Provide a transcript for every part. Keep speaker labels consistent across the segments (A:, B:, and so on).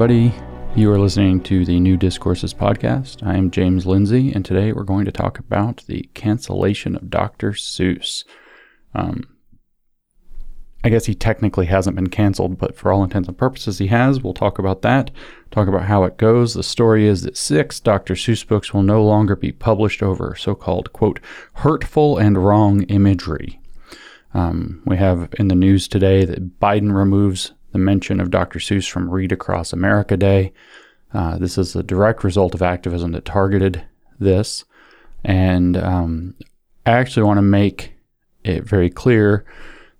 A: Everybody. You are listening to the New Discourses podcast. I am James Lindsay, and today we're going to talk about the cancellation of Dr. Seuss. Um, I guess he technically hasn't been canceled, but for all intents and purposes, he has. We'll talk about that, talk about how it goes. The story is that six Dr. Seuss books will no longer be published over so called, quote, hurtful and wrong imagery. Um, we have in the news today that Biden removes the mention of Dr. Seuss from Read Across America Day. Uh, this is a direct result of activism that targeted this. And um, I actually want to make it very clear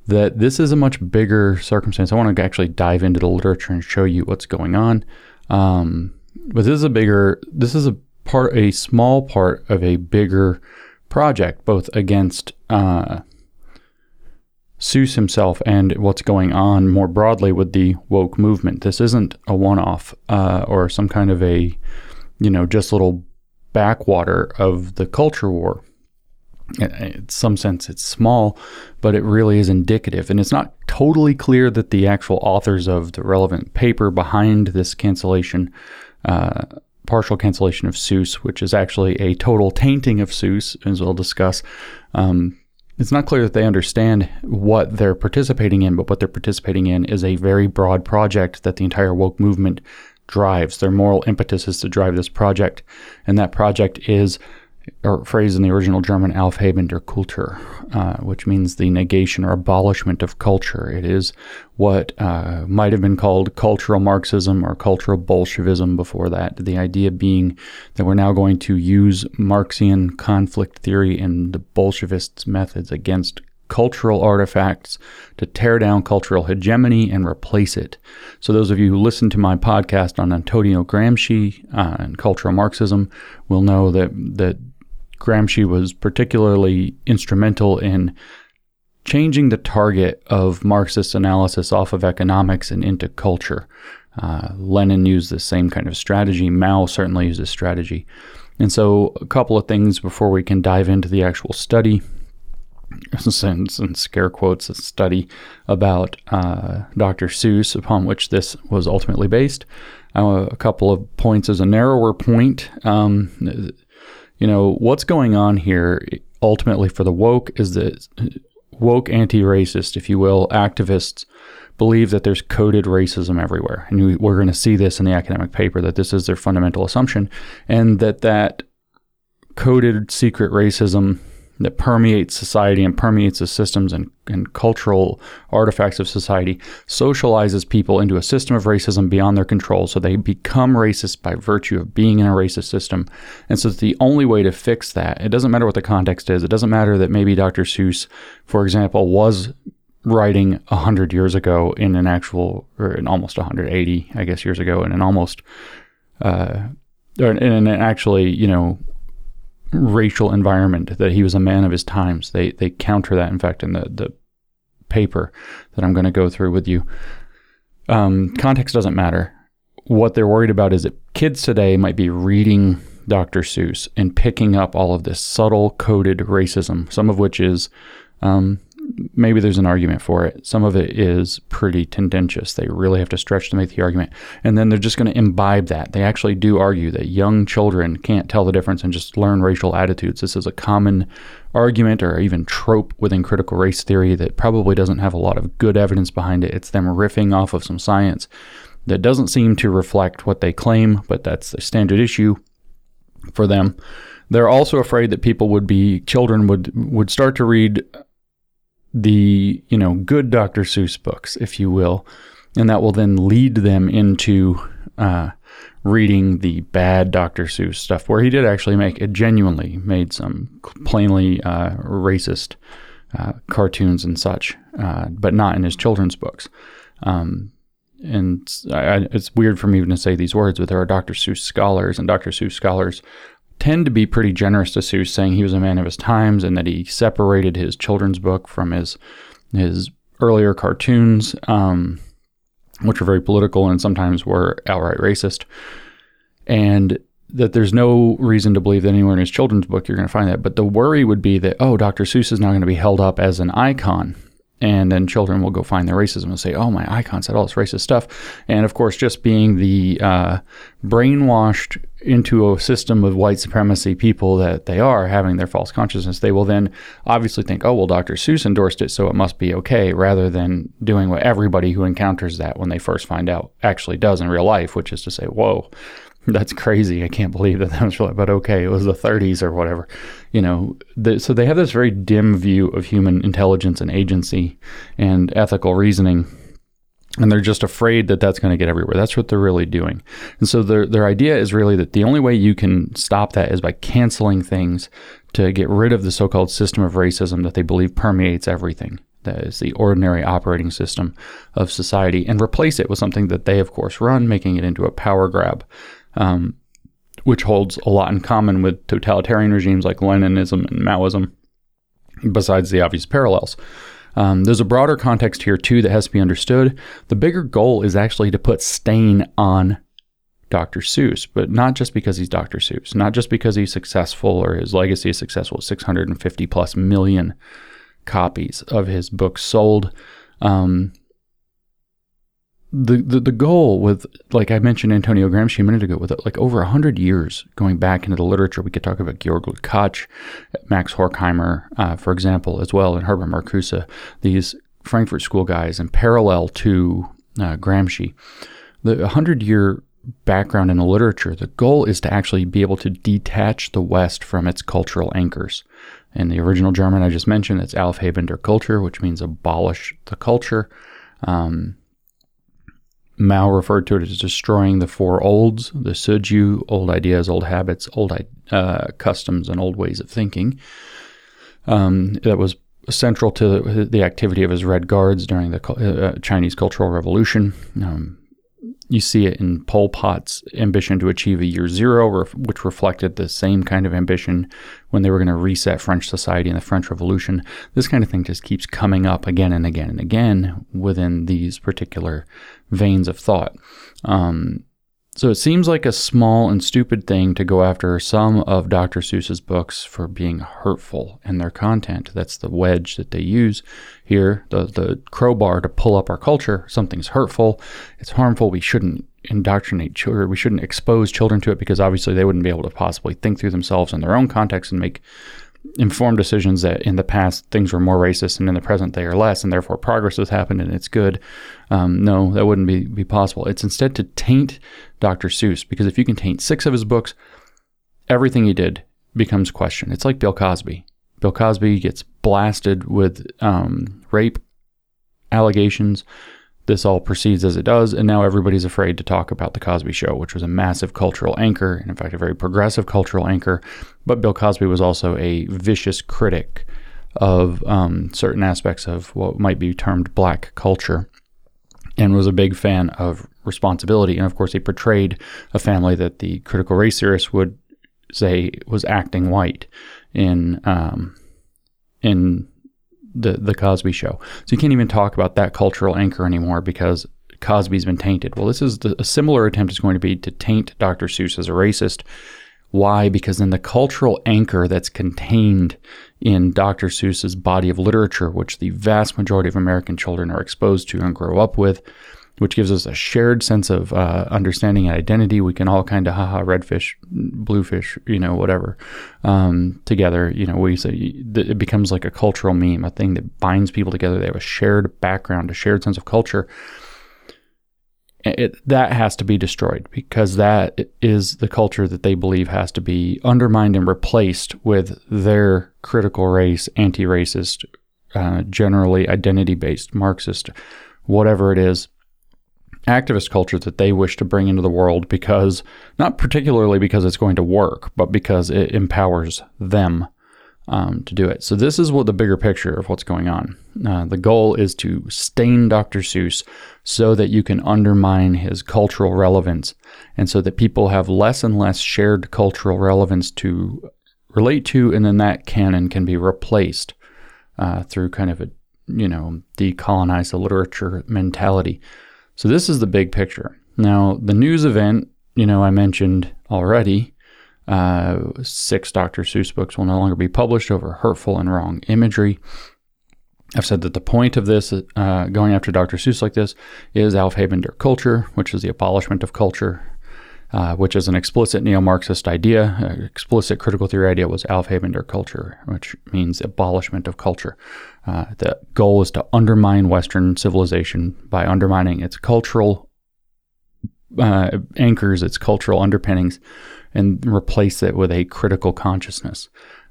A: that this is a much bigger circumstance. I want to actually dive into the literature and show you what's going on. Um, but this is a bigger, this is a part, a small part of a bigger project, both against uh, Seuss himself and what's going on more broadly with the woke movement. This isn't a one off uh, or some kind of a, you know, just little backwater of the culture war. In some sense, it's small, but it really is indicative. And it's not totally clear that the actual authors of the relevant paper behind this cancellation, uh, partial cancellation of Seuss, which is actually a total tainting of Seuss, as we'll discuss, um, it's not clear that they understand what they're participating in, but what they're participating in is a very broad project that the entire woke movement drives. Their moral impetus is to drive this project, and that project is or phrase in the original German Aufheben der Kultur, uh, which means the negation or abolishment of culture. It is what uh, might have been called cultural Marxism or cultural Bolshevism before that. The idea being that we're now going to use Marxian conflict theory and the Bolshevists' methods against cultural artifacts to tear down cultural hegemony and replace it. So, those of you who listen to my podcast on Antonio Gramsci uh, and cultural Marxism will know that that Gramsci was particularly instrumental in changing the target of Marxist analysis off of economics and into culture. Uh, Lenin used the same kind of strategy. Mao certainly used this strategy. And so, a couple of things before we can dive into the actual study, since And scare quotes, a study about uh, Dr. Seuss, upon which this was ultimately based. Uh, a couple of points as a narrower point. Um, you know, what's going on here ultimately for the woke is that woke anti racist, if you will, activists believe that there's coded racism everywhere. And we're going to see this in the academic paper that this is their fundamental assumption, and that that coded secret racism that permeates society and permeates the systems and, and cultural artifacts of society socializes people into a system of racism beyond their control. So they become racist by virtue of being in a racist system. And so the only way to fix that, it doesn't matter what the context is. It doesn't matter that maybe Dr. Seuss, for example, was writing 100 years ago in an actual, or in almost 180, I guess, years ago in an almost, uh, in an actually, you know, racial environment, that he was a man of his times. They they counter that, in fact, in the, the paper that I'm going to go through with you. Um, context doesn't matter. What they're worried about is that kids today might be reading Dr. Seuss and picking up all of this subtle coded racism, some of which is um, maybe there's an argument for it. Some of it is pretty tendentious. They really have to stretch to make the argument. And then they're just going to imbibe that. They actually do argue that young children can't tell the difference and just learn racial attitudes. This is a common argument or even trope within critical race theory that probably doesn't have a lot of good evidence behind it. It's them riffing off of some science that doesn't seem to reflect what they claim, but that's the standard issue for them. They're also afraid that people would be children would would start to read the you know good Dr. Seuss books, if you will, and that will then lead them into uh, reading the bad Dr. Seuss stuff, where he did actually make it genuinely made some plainly uh, racist uh, cartoons and such, uh, but not in his children's books. Um, and I, it's weird for me even to say these words, but there are Dr. Seuss scholars, and Dr. Seuss scholars tend to be pretty generous to Seuss, saying he was a man of his times and that he separated his children's book from his his earlier cartoons, um, which were very political and sometimes were outright racist, and that there's no reason to believe that anywhere in his children's book you're going to find that. But the worry would be that oh, Dr. Seuss is now going to be held up as an icon and then children will go find their racism and say, "Oh, my icon said all this racist stuff," and of course, just being the uh, brainwashed into a system of white supremacy people that they are, having their false consciousness, they will then obviously think, "Oh, well, Dr. Seuss endorsed it, so it must be okay," rather than doing what everybody who encounters that when they first find out actually does in real life, which is to say, "Whoa." That's crazy. I can't believe that that was really, but okay, it was the 30s or whatever you know, the, so they have this very dim view of human intelligence and agency and ethical reasoning. And they're just afraid that that's going to get everywhere. That's what they're really doing. And so their, their idea is really that the only way you can stop that is by canceling things to get rid of the so called system of racism that they believe permeates everything that is the ordinary operating system of society and replace it with something that they, of course, run, making it into a power grab. Um, which holds a lot in common with totalitarian regimes like Leninism and Maoism, besides the obvious parallels. Um, there's a broader context here, too, that has to be understood. The bigger goal is actually to put stain on Dr. Seuss, but not just because he's Dr. Seuss, not just because he's successful or his legacy is successful. 650 plus million copies of his books sold. Um, the, the the goal with like I mentioned Antonio Gramsci a minute ago with like over hundred years going back into the literature we could talk about Georg Lukács, Max Horkheimer uh, for example as well and Herbert Marcuse these Frankfurt School guys and parallel to uh, Gramsci. The hundred year background in the literature the goal is to actually be able to detach the West from its cultural anchors. In the original German I just mentioned it's Aufheben der Kultur which means abolish the culture. Um, Mao referred to it as destroying the four olds, the suju, old ideas, old habits, old uh, customs, and old ways of thinking. Um, that was central to the activity of his Red Guards during the uh, Chinese Cultural Revolution. Um, you see it in Pol Pot's ambition to achieve a year zero, which reflected the same kind of ambition when they were going to reset French society in the French Revolution. This kind of thing just keeps coming up again and again and again within these particular veins of thought. Um, so it seems like a small and stupid thing to go after some of Dr. Seuss's books for being hurtful in their content. That's the wedge that they use here, the, the crowbar to pull up our culture. Something's hurtful, it's harmful, we shouldn't indoctrinate children, we shouldn't expose children to it because obviously they wouldn't be able to possibly think through themselves in their own context and make informed decisions that in the past things were more racist and in the present they are less, and therefore progress has happened and it's good. Um, no, that wouldn't be, be possible. It's instead to taint Dr. Seuss because if you can taint six of his books, everything he did becomes questioned. It's like Bill Cosby. Bill Cosby gets blasted with um, rape allegations this all proceeds as it does, and now everybody's afraid to talk about The Cosby Show, which was a massive cultural anchor, and in fact, a very progressive cultural anchor. But Bill Cosby was also a vicious critic of um, certain aspects of what might be termed black culture and was a big fan of responsibility. And of course, he portrayed a family that the critical race theorists would say was acting white in um, in the the Cosby Show. So you can't even talk about that cultural anchor anymore because Cosby's been tainted. Well, this is the, a similar attempt is going to be to taint Dr. Seuss as a racist. Why? Because then the cultural anchor that's contained in Dr. Seuss's body of literature, which the vast majority of American children are exposed to and grow up with, which gives us a shared sense of uh, understanding and identity. We can all kind of haha redfish, bluefish, you know, whatever um, together. You know, we say it becomes like a cultural meme, a thing that binds people together. They have a shared background, a shared sense of culture. It, that has to be destroyed because that is the culture that they believe has to be undermined and replaced with their critical race, anti-racist, uh, generally identity-based Marxist, whatever it is activist culture that they wish to bring into the world because, not particularly because it's going to work, but because it empowers them um, to do it. So, this is what the bigger picture of what's going on. Uh, the goal is to stain Dr. Seuss so that you can undermine his cultural relevance and so that people have less and less shared cultural relevance to relate to, and then that canon can be replaced uh, through kind of a you know, decolonize the literature mentality. So this is the big picture. Now, the news event, you know, I mentioned already, uh, six Dr. Seuss books will no longer be published over hurtful and wrong imagery. I've said that the point of this, uh, going after Dr. Seuss like this, is Aufheben der Kultur, which is the abolishment of culture, uh, which is an explicit neo Marxist idea. An explicit critical theory idea was Aufheben der Kultur, which means abolishment of culture. Uh, the goal is to undermine Western civilization by undermining its cultural uh, anchors, its cultural underpinnings, and replace it with a critical consciousness.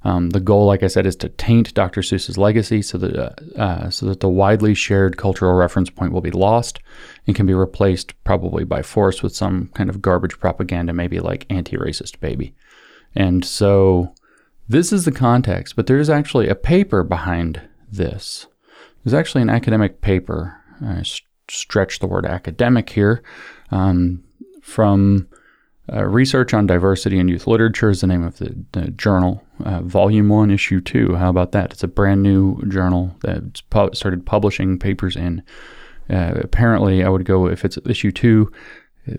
A: Um, the goal, like I said, is to taint Dr. Seuss's legacy so that uh, uh, so that the widely shared cultural reference point will be lost and can be replaced probably by force with some kind of garbage propaganda, maybe like anti-racist baby. And so this is the context, but there is actually a paper behind this. There's actually an academic paper. I stretch the word academic here um, from uh, Research on Diversity in Youth Literature is the name of the, the journal. Uh, volume 1, Issue 2. How about that? It's a brand new journal that pu- started publishing papers in. Uh, apparently, I would go, if it's issue 2,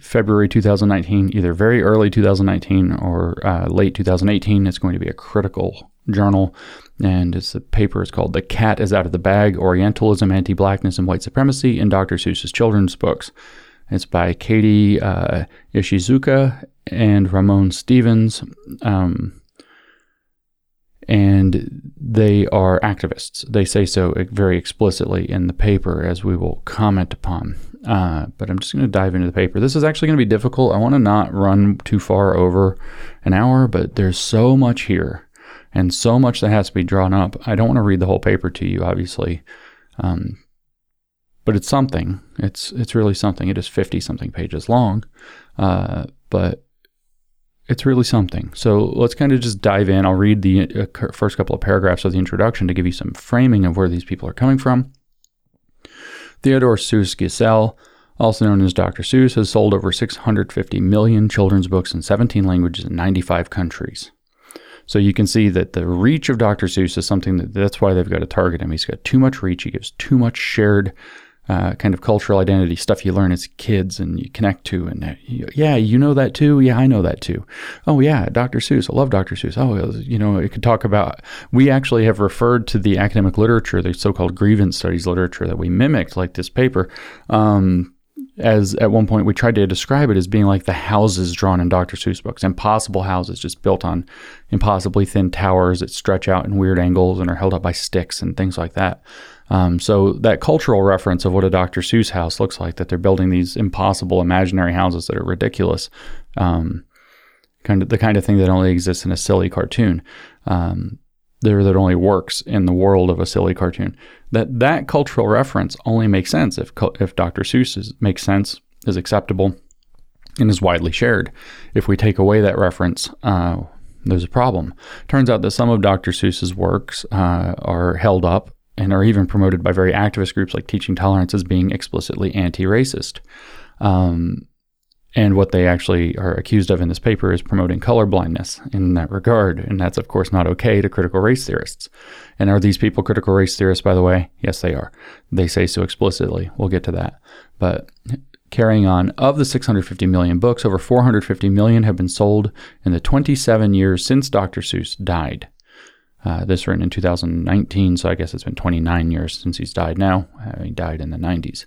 A: February 2019, either very early 2019 or uh, late 2018. It's going to be a critical journal. And it's the paper is called The Cat is Out of the Bag Orientalism, Anti Blackness, and White Supremacy in Dr. Seuss's Children's Books. It's by Katie uh, Ishizuka and Ramon Stephens. Um, and they are activists. They say so very explicitly in the paper, as we will comment upon. Uh, but I'm just going to dive into the paper. This is actually going to be difficult. I want to not run too far over an hour, but there's so much here and so much that has to be drawn up. I don't want to read the whole paper to you, obviously. Um, but it's something. It's it's really something. It is fifty something pages long, uh, but it's really something. So let's kind of just dive in. I'll read the uh, first couple of paragraphs of the introduction to give you some framing of where these people are coming from. Theodore Seuss Geisel, also known as Dr. Seuss, has sold over 650 million children's books in 17 languages in 95 countries. So you can see that the reach of Dr. Seuss is something that that's why they've got to target him. He's got too much reach. He gives too much shared uh, kind of cultural identity stuff you learn as kids and you connect to. And uh, yeah, you know that too. Yeah, I know that too. Oh yeah, Dr. Seuss. I love Dr. Seuss. Oh, you know, it could talk about. We actually have referred to the academic literature, the so-called grievance studies literature that we mimicked, like this paper. Um, as at one point we tried to describe it as being like the houses drawn in Dr. Seuss books, impossible houses just built on impossibly thin towers that stretch out in weird angles and are held up by sticks and things like that. Um, so that cultural reference of what a Dr. Seuss house looks like, that they're building these impossible imaginary houses that are ridiculous, um, kind of the kind of thing that only exists in a silly cartoon, um, there that only works in the world of a silly cartoon. That that cultural reference only makes sense if if Dr. Seuss is, makes sense, is acceptable, and is widely shared. If we take away that reference, uh, there's a problem. Turns out that some of Dr. Seuss's works uh, are held up and are even promoted by very activist groups like Teaching Tolerance as being explicitly anti racist. Um, and what they actually are accused of in this paper is promoting colorblindness in that regard. And that's, of course, not okay to critical race theorists. And are these people critical race theorists, by the way? Yes, they are. They say so explicitly. We'll get to that. But carrying on, of the 650 million books, over 450 million have been sold in the 27 years since Dr. Seuss died. Uh, this written in 2019, so I guess it's been 29 years since he's died now. Uh, he died in the 90s.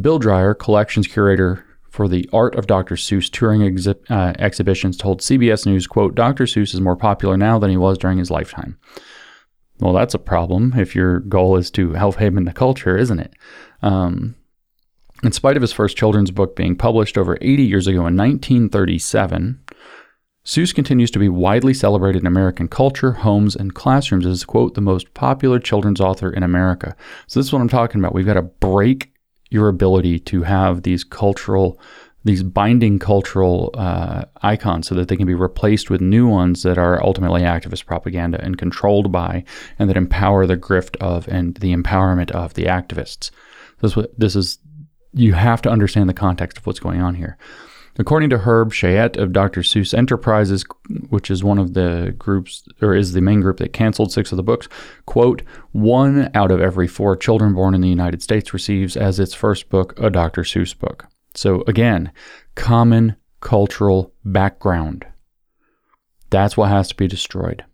A: Bill Dreyer, collections curator for the Art of Dr. Seuss touring exhi- uh, exhibitions, told CBS News, quote, Dr. Seuss is more popular now than he was during his lifetime. Well, that's a problem if your goal is to help him in the culture, isn't it? Um, in spite of his first children's book being published over 80 years ago in 1937, Seuss continues to be widely celebrated in American culture, homes, and classrooms as, quote, the most popular children's author in America. So, this is what I'm talking about. We've got to break your ability to have these cultural, these binding cultural uh, icons so that they can be replaced with new ones that are ultimately activist propaganda and controlled by and that empower the grift of and the empowerment of the activists. This, this is, you have to understand the context of what's going on here. According to Herb Cheyette of Dr. Seuss Enterprises, which is one of the groups, or is the main group that canceled six of the books, quote, one out of every four children born in the United States receives as its first book a Dr. Seuss book. So again, common cultural background. That's what has to be destroyed.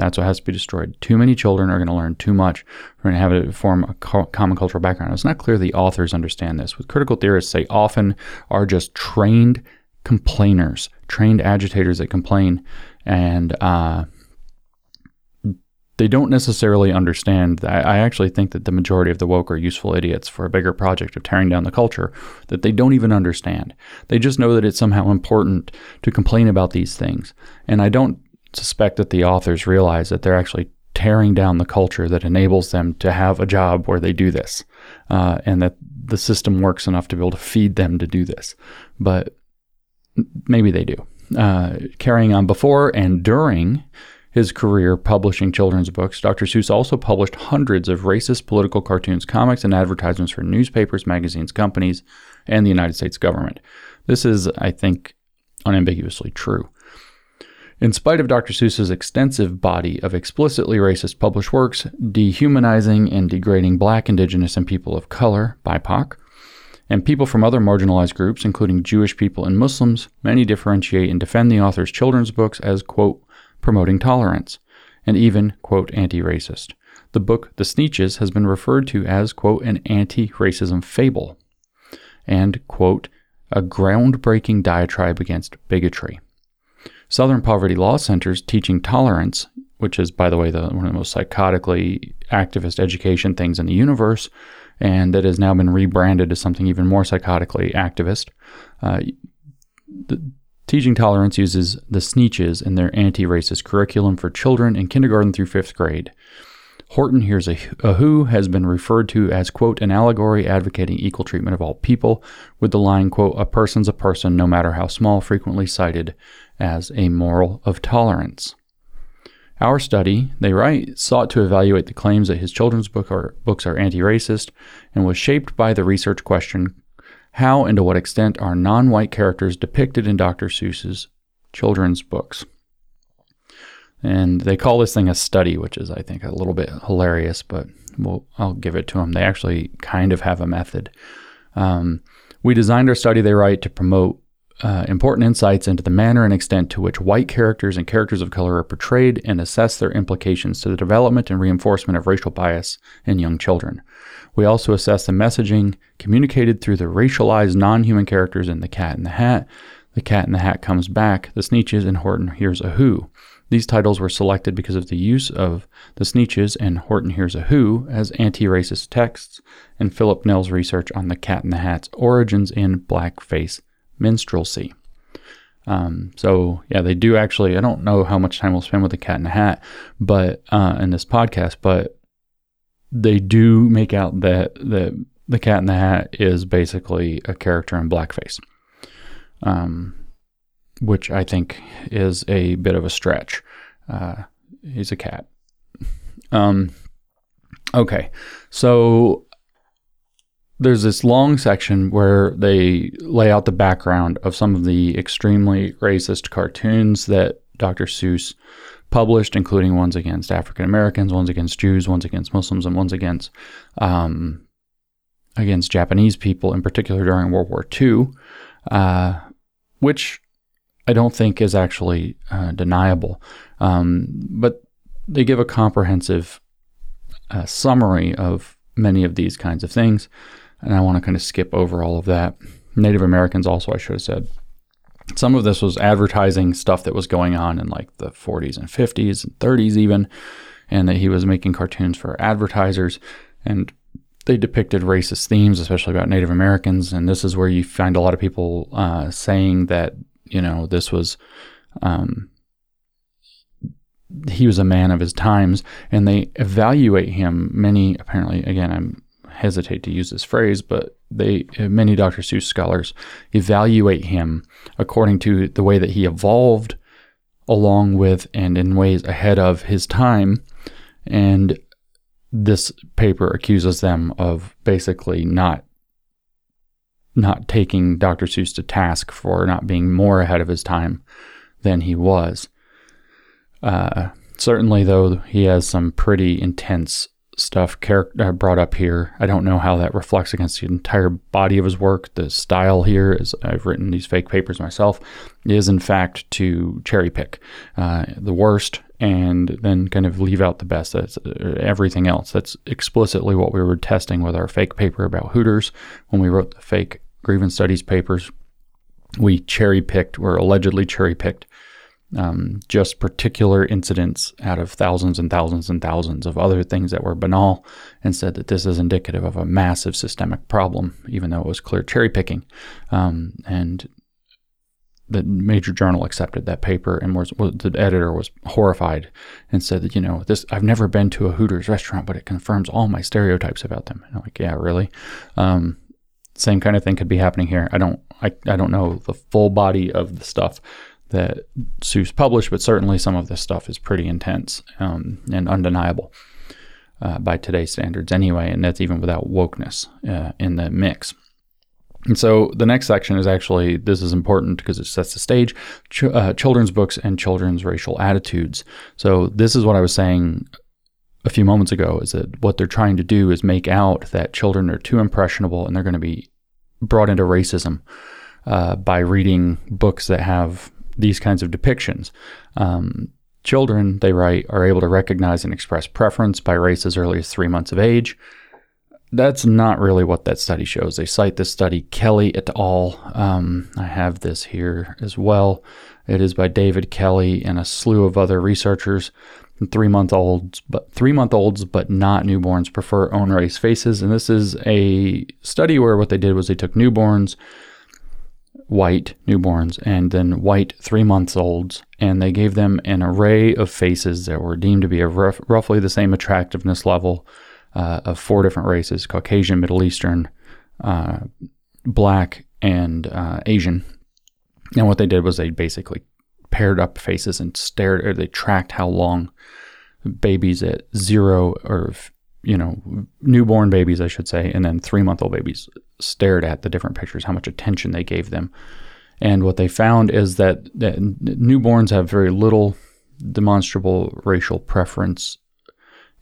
A: That's what has to be destroyed. Too many children are going to learn too much. We're going to have it form a co- common cultural background. It's not clear the authors understand this. What critical theorists say often are just trained complainers, trained agitators that complain, and uh, they don't necessarily understand. I, I actually think that the majority of the woke are useful idiots for a bigger project of tearing down the culture that they don't even understand. They just know that it's somehow important to complain about these things. And I don't suspect that the authors realize that they're actually tearing down the culture that enables them to have a job where they do this, uh, and that the system works enough to be able to feed them to do this. But maybe they do. Uh, carrying on before and during his career publishing children's books, Dr. Seuss also published hundreds of racist political cartoons, comics, and advertisements for newspapers, magazines, companies, and the United States government. This is, I think, unambiguously true. In spite of Dr. Seuss's extensive body of explicitly racist published works, dehumanizing and degrading black, indigenous, and people of color, BIPOC, and people from other marginalized groups, including Jewish people and Muslims, many differentiate and defend the author's children's books as, quote, promoting tolerance, and even, quote, anti racist. The book, The Sneetches, has been referred to as, quote, an anti racism fable, and, quote, a groundbreaking diatribe against bigotry. Southern Poverty Law Center's Teaching Tolerance, which is, by the way, the, one of the most psychotically activist education things in the universe, and that has now been rebranded as something even more psychotically activist. Uh, Teaching Tolerance uses the Sneetches in their anti racist curriculum for children in kindergarten through fifth grade. Horton Hears a, a Who has been referred to as, quote, an allegory advocating equal treatment of all people, with the line, quote, a person's a person, no matter how small, frequently cited as a moral of tolerance. Our study, they write, sought to evaluate the claims that his children's book are, books are anti racist and was shaped by the research question how and to what extent are non white characters depicted in Dr. Seuss's children's books? And they call this thing a study, which is, I think, a little bit hilarious, but we'll, I'll give it to them. They actually kind of have a method. Um, we designed our study, they write, to promote uh, important insights into the manner and extent to which white characters and characters of color are portrayed and assess their implications to the development and reinforcement of racial bias in young children. We also assess the messaging communicated through the racialized non human characters in The Cat in the Hat. The Cat in the Hat comes back, The Sneetches, and Horton Hears a Who. These titles were selected because of the use of The Sneetches and Horton Hears a Who as anti racist texts and Philip Nel's research on The Cat in the Hat's origins in blackface minstrelsy. Um, so yeah, they do actually. I don't know how much time we'll spend with the Cat in the Hat, but uh, in this podcast, but they do make out that the the Cat in the Hat is basically a character in blackface, um, which I think is a bit of a stretch. Uh, he's a cat. Um, okay, so there's this long section where they lay out the background of some of the extremely racist cartoons that Dr. Seuss published, including ones against African Americans, ones against Jews, ones against Muslims, and ones against um, against Japanese people, in particular during World War II, uh, which I don't think is actually uh, deniable. Um, but they give a comprehensive uh, summary of many of these kinds of things, and I want to kind of skip over all of that. Native Americans, also, I should have said. Some of this was advertising stuff that was going on in like the 40s and 50s and 30s, even, and that he was making cartoons for advertisers. And they depicted racist themes, especially about Native Americans. And this is where you find a lot of people uh, saying that, you know, this was. Um, he was a man of his times, and they evaluate him. Many, apparently, again, I'm hesitate to use this phrase, but they many Dr. Seuss scholars evaluate him according to the way that he evolved along with and in ways ahead of his time. And this paper accuses them of basically not not taking Dr. Seuss to task for not being more ahead of his time than he was. Uh, certainly, though, he has some pretty intense stuff char- uh, brought up here. I don't know how that reflects against the entire body of his work. The style here, as I've written these fake papers myself, is in fact to cherry pick uh, the worst and then kind of leave out the best. That's uh, everything else. That's explicitly what we were testing with our fake paper about Hooters when we wrote the fake grievance studies papers. We cherry picked, or allegedly cherry picked, um, just particular incidents out of thousands and thousands and thousands of other things that were banal and said that this is indicative of a massive systemic problem, even though it was clear cherry picking. Um, and the major journal accepted that paper and was, the editor was horrified and said that you know this I've never been to a Hooters restaurant but it confirms all my stereotypes about them. And I'm like yeah really? Um, same kind of thing could be happening here. I don't I, I don't know the full body of the stuff that Seuss published but certainly some of this stuff is pretty intense um, and undeniable uh, by today's standards anyway and that's even without wokeness uh, in the mix and so the next section is actually this is important because it sets the stage ch- uh, children's books and children's racial attitudes. So this is what I was saying a few moments ago is that what they're trying to do is make out that children are too impressionable and they're going to be brought into racism uh, by reading books that have these kinds of depictions. Um, children, they write, are able to recognize and express preference by race as early as three months of age that's not really what that study shows. They cite this study, Kelly et al. Um, I have this here as well. It is by David Kelly and a slew of other researchers. Three month olds, but three month olds, but not newborns, prefer own race faces. And this is a study where what they did was they took newborns, white newborns, and then white three months olds, and they gave them an array of faces that were deemed to be of rough, roughly the same attractiveness level uh, of four different races Caucasian, Middle Eastern, uh, Black, and uh, Asian. And what they did was they basically paired up faces and stared, or they tracked how long babies at zero or you know newborn babies i should say and then three month old babies stared at the different pictures how much attention they gave them and what they found is that, that newborns have very little demonstrable racial preference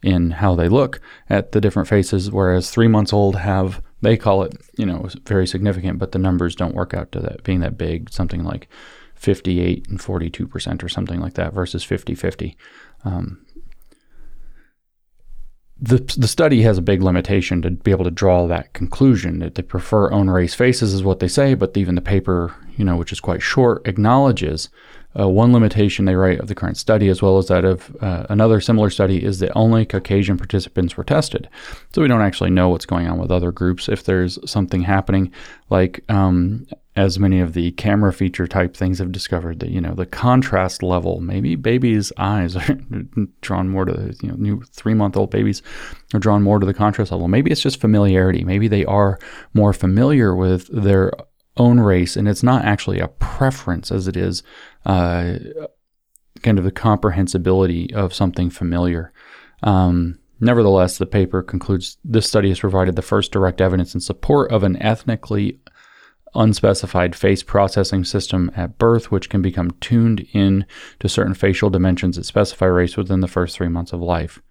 A: in how they look at the different faces, whereas three months old have they call it you know very significant, but the numbers don't work out to that being that big. Something like 58 and 42 percent or something like that versus 50 50. Um, the, the study has a big limitation to be able to draw that conclusion that they prefer own race faces is what they say, but even the paper, you know, which is quite short, acknowledges uh, one limitation they write of the current study, as well as that of uh, another similar study, is that only Caucasian participants were tested. So we don't actually know what's going on with other groups. If there's something happening, like um, as many of the camera feature type things have discovered, that you know the contrast level, maybe babies' eyes are drawn more to the you know new three month old babies are drawn more to the contrast level. Maybe it's just familiarity. Maybe they are more familiar with their own race, and it's not actually a preference as it is uh, kind of the comprehensibility of something familiar. Um, nevertheless, the paper concludes this study has provided the first direct evidence in support of an ethnically unspecified face processing system at birth, which can become tuned in to certain facial dimensions that specify race within the first three months of life.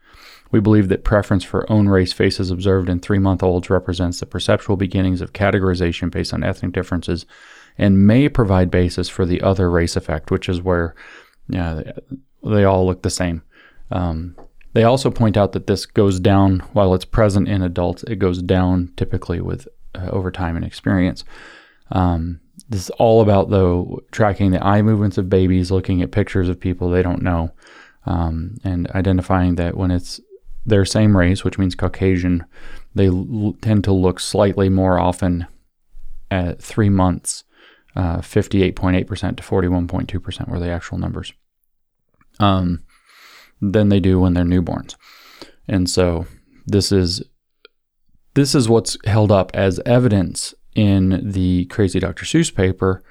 A: We believe that preference for own race faces observed in three month olds represents the perceptual beginnings of categorization based on ethnic differences and may provide basis for the other race effect, which is where they all look the same. Um, they also point out that this goes down while it's present in adults, it goes down typically with uh, over time and experience. Um, this is all about, though, tracking the eye movements of babies, looking at pictures of people they don't know, um, and identifying that when it's their same race, which means Caucasian, they l- tend to look slightly more often at three months, uh, 58.8% to 41.2% were the actual numbers, um, than they do when they're newborns. And so this is this is what's held up as evidence in the Crazy Dr. Seuss paper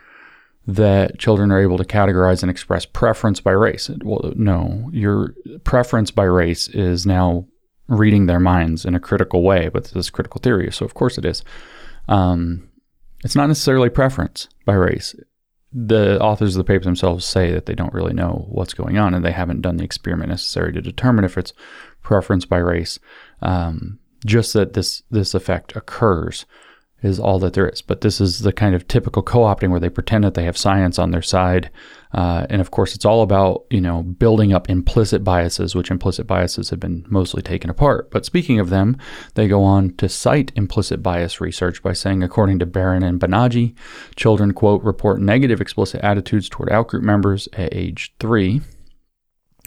A: that children are able to categorize and express preference by race. Well, no, your preference by race is now reading their minds in a critical way, but this is critical theory, so of course it is. Um, it's not necessarily preference by race. The authors of the paper themselves say that they don't really know what's going on and they haven't done the experiment necessary to determine if it's preference by race. Um, just that this this effect occurs is all that there is. But this is the kind of typical co opting where they pretend that they have science on their side Uh, and of course, it's all about you know building up implicit biases, which implicit biases have been mostly taken apart. But speaking of them, they go on to cite implicit bias research by saying, according to Baron and Banaji, children quote report negative explicit attitudes toward outgroup members at age three.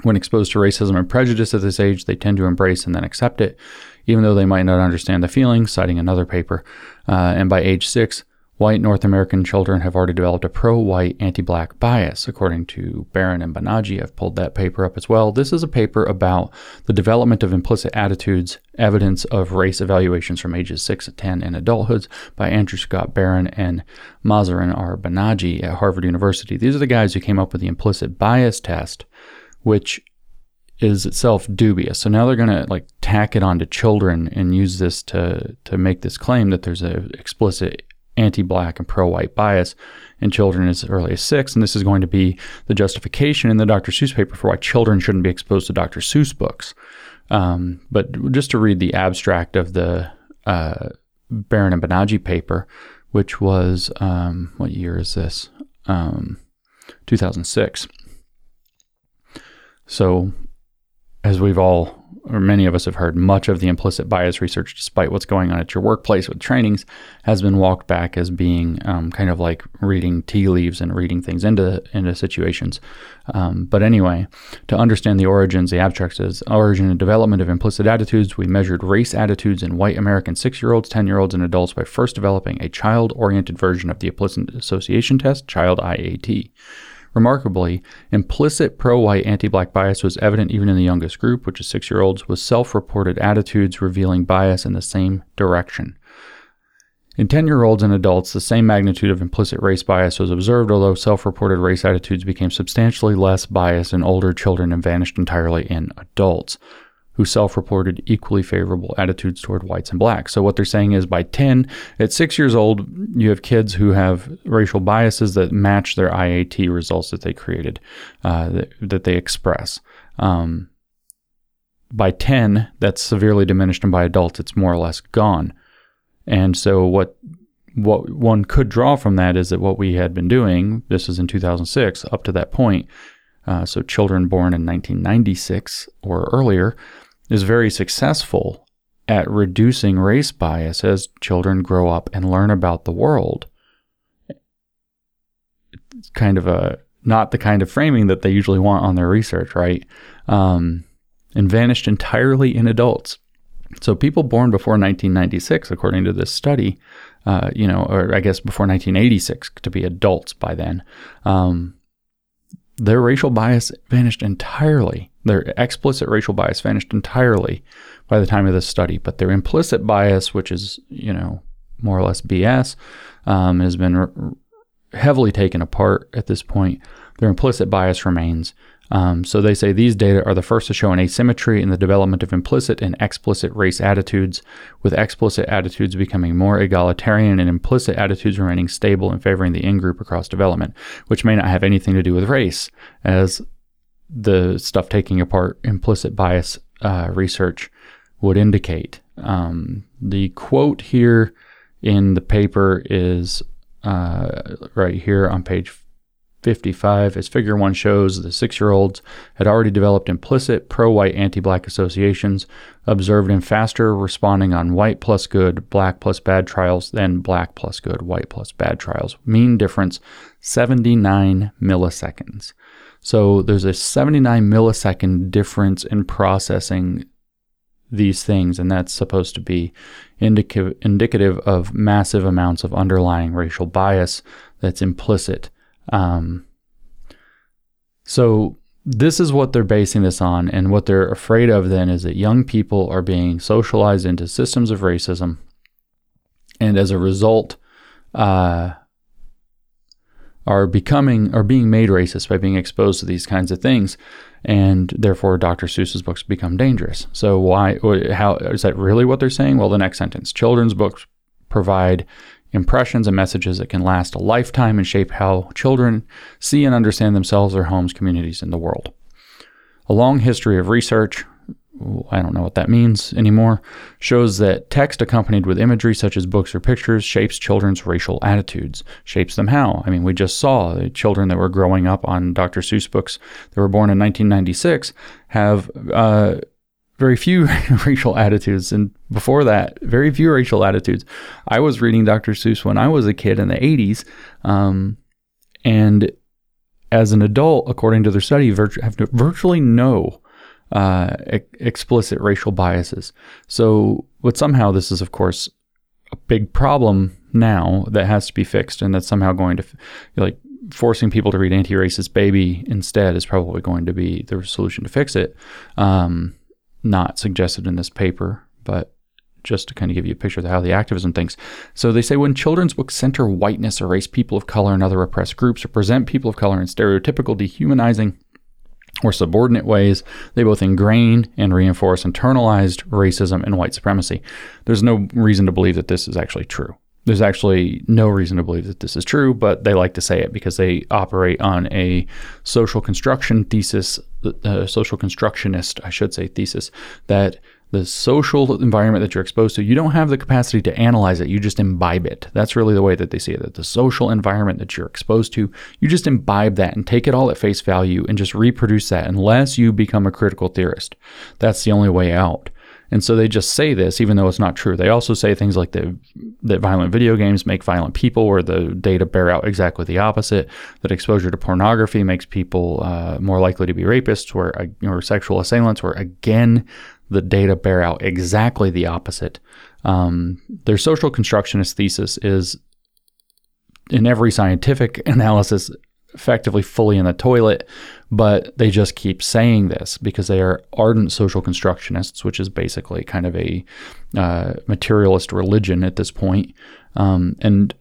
A: When exposed to racism and prejudice at this age, they tend to embrace and then accept it, even though they might not understand the feelings, citing another paper. Uh, and by age six, white North American children have already developed a pro white, anti black bias, according to Baron and Banaji. I've pulled that paper up as well. This is a paper about the development of implicit attitudes, evidence of race evaluations from ages 6 to 10 in adulthood by Andrew Scott Baron and Mahzarin R. Banaji at Harvard University. These are the guys who came up with the implicit bias test which is itself dubious. So now they're going to like tack it onto children and use this to to make this claim that there's an explicit anti-black and pro-white bias in children as early as six, and this is going to be the justification in the Dr. Seuss paper for why children shouldn't be exposed to Dr. Seuss books. Um, but just to read the abstract of the uh, and Banaji paper, which was um, what year is this? Um, 2006. So, as we've all, or many of us have heard, much of the implicit bias research, despite what's going on at your workplace with trainings, has been walked back as being um, kind of like reading tea leaves and reading things into into situations. Um, but anyway, to understand the origins, the abstract says origin and development of implicit attitudes. We measured race attitudes in white American six-year-olds, ten-year-olds, and adults by first developing a child-oriented version of the implicit association test, Child IAT. Remarkably, implicit pro white anti black bias was evident even in the youngest group, which is six year olds, with self reported attitudes revealing bias in the same direction. In 10 year olds and adults, the same magnitude of implicit race bias was observed, although self reported race attitudes became substantially less biased in older children and vanished entirely in adults who self reported equally favorable attitudes toward whites and blacks. So, what they're saying is by 10, at six years old, you have kids who have racial biases that match their IAT results that they created, uh, that, that, they express. Um, by 10, that's severely diminished, and by adults, it's more or less gone. And so, what what one could draw from that is that what we had been doing, this is in 2006, up to that point, uh, so children born in 1996 or earlier, is very successful at reducing race bias as children grow up and learn about the world. It's kind of a not the kind of framing that they usually want on their research, right? Um, and vanished entirely in adults. So people born before 1996, according to this study, uh, you know, or I guess before 1986 to be adults by then, um, their racial bias vanished entirely. Their explicit racial bias vanished entirely by the time of this study, but their implicit bias, which is, you know, more or less BS, um, has been heavily taken apart at this point. Their implicit bias remains. Um, so they say these data are the first to show an asymmetry in the development of implicit and explicit race attitudes, with explicit attitudes becoming more egalitarian and implicit attitudes remaining stable and favoring the in group across development, which may not have anything to do with race, as the stuff taking apart implicit bias uh, research would indicate. Um, the quote here in the paper is uh, right here on page 55, as figure 1 shows, the six year olds had already developed implicit pro white anti black associations, observed in faster responding on white plus good, black plus bad trials than black plus good, white plus bad trials. Mean difference 79 milliseconds. So there's a 79 millisecond difference in processing these things, and that's supposed to be indicative, indicative of massive amounts of underlying racial bias that's implicit. Um, so this is what they're basing this on, and what they're afraid of then is that young people are being socialized into systems of racism, and as a result, uh, are becoming are being made racist by being exposed to these kinds of things, and therefore Dr. Seuss's books become dangerous. So why? How is that really what they're saying? Well, the next sentence: children's books provide impressions and messages that can last a lifetime and shape how children see and understand themselves, their homes, communities, and the world. A long history of research I don't know what that means anymore, shows that text accompanied with imagery such as books or pictures shapes children's racial attitudes. Shapes them how? I mean, we just saw the children that were growing up on Dr. Seuss books that were born in 1996 have uh, very few racial attitudes. And before that, very few racial attitudes. I was reading Dr. Seuss when I was a kid in the 80s. Um, and as an adult, according to their study, have virtually no uh, e- explicit racial biases. So, but somehow this is, of course, a big problem now that has to be fixed, and that's somehow going to, like, forcing people to read anti-racist baby instead is probably going to be the solution to fix it. Um, not suggested in this paper, but just to kind of give you a picture of how the activism thinks. So they say when children's books center whiteness, erase people of color and other oppressed groups, or present people of color in stereotypical, dehumanizing, or subordinate ways, they both ingrain and reinforce internalized racism and white supremacy. There's no reason to believe that this is actually true. There's actually no reason to believe that this is true, but they like to say it because they operate on a social construction thesis, uh, social constructionist, I should say, thesis that the social environment that you're exposed to, you don't have the capacity to analyze it. You just imbibe it. That's really the way that they see it. That the social environment that you're exposed to, you just imbibe that and take it all at face value and just reproduce that unless you become a critical theorist. That's the only way out. And so they just say this, even though it's not true. They also say things like the, that violent video games make violent people, where the data bear out exactly the opposite. That exposure to pornography makes people uh, more likely to be rapists, or, or sexual assailants, where again the data bear out exactly the opposite. Um, their social constructionist thesis is, in every scientific analysis, effectively fully in the toilet, but they just keep saying this because they are ardent social constructionists, which is basically kind of a uh, materialist religion at this point. Um, and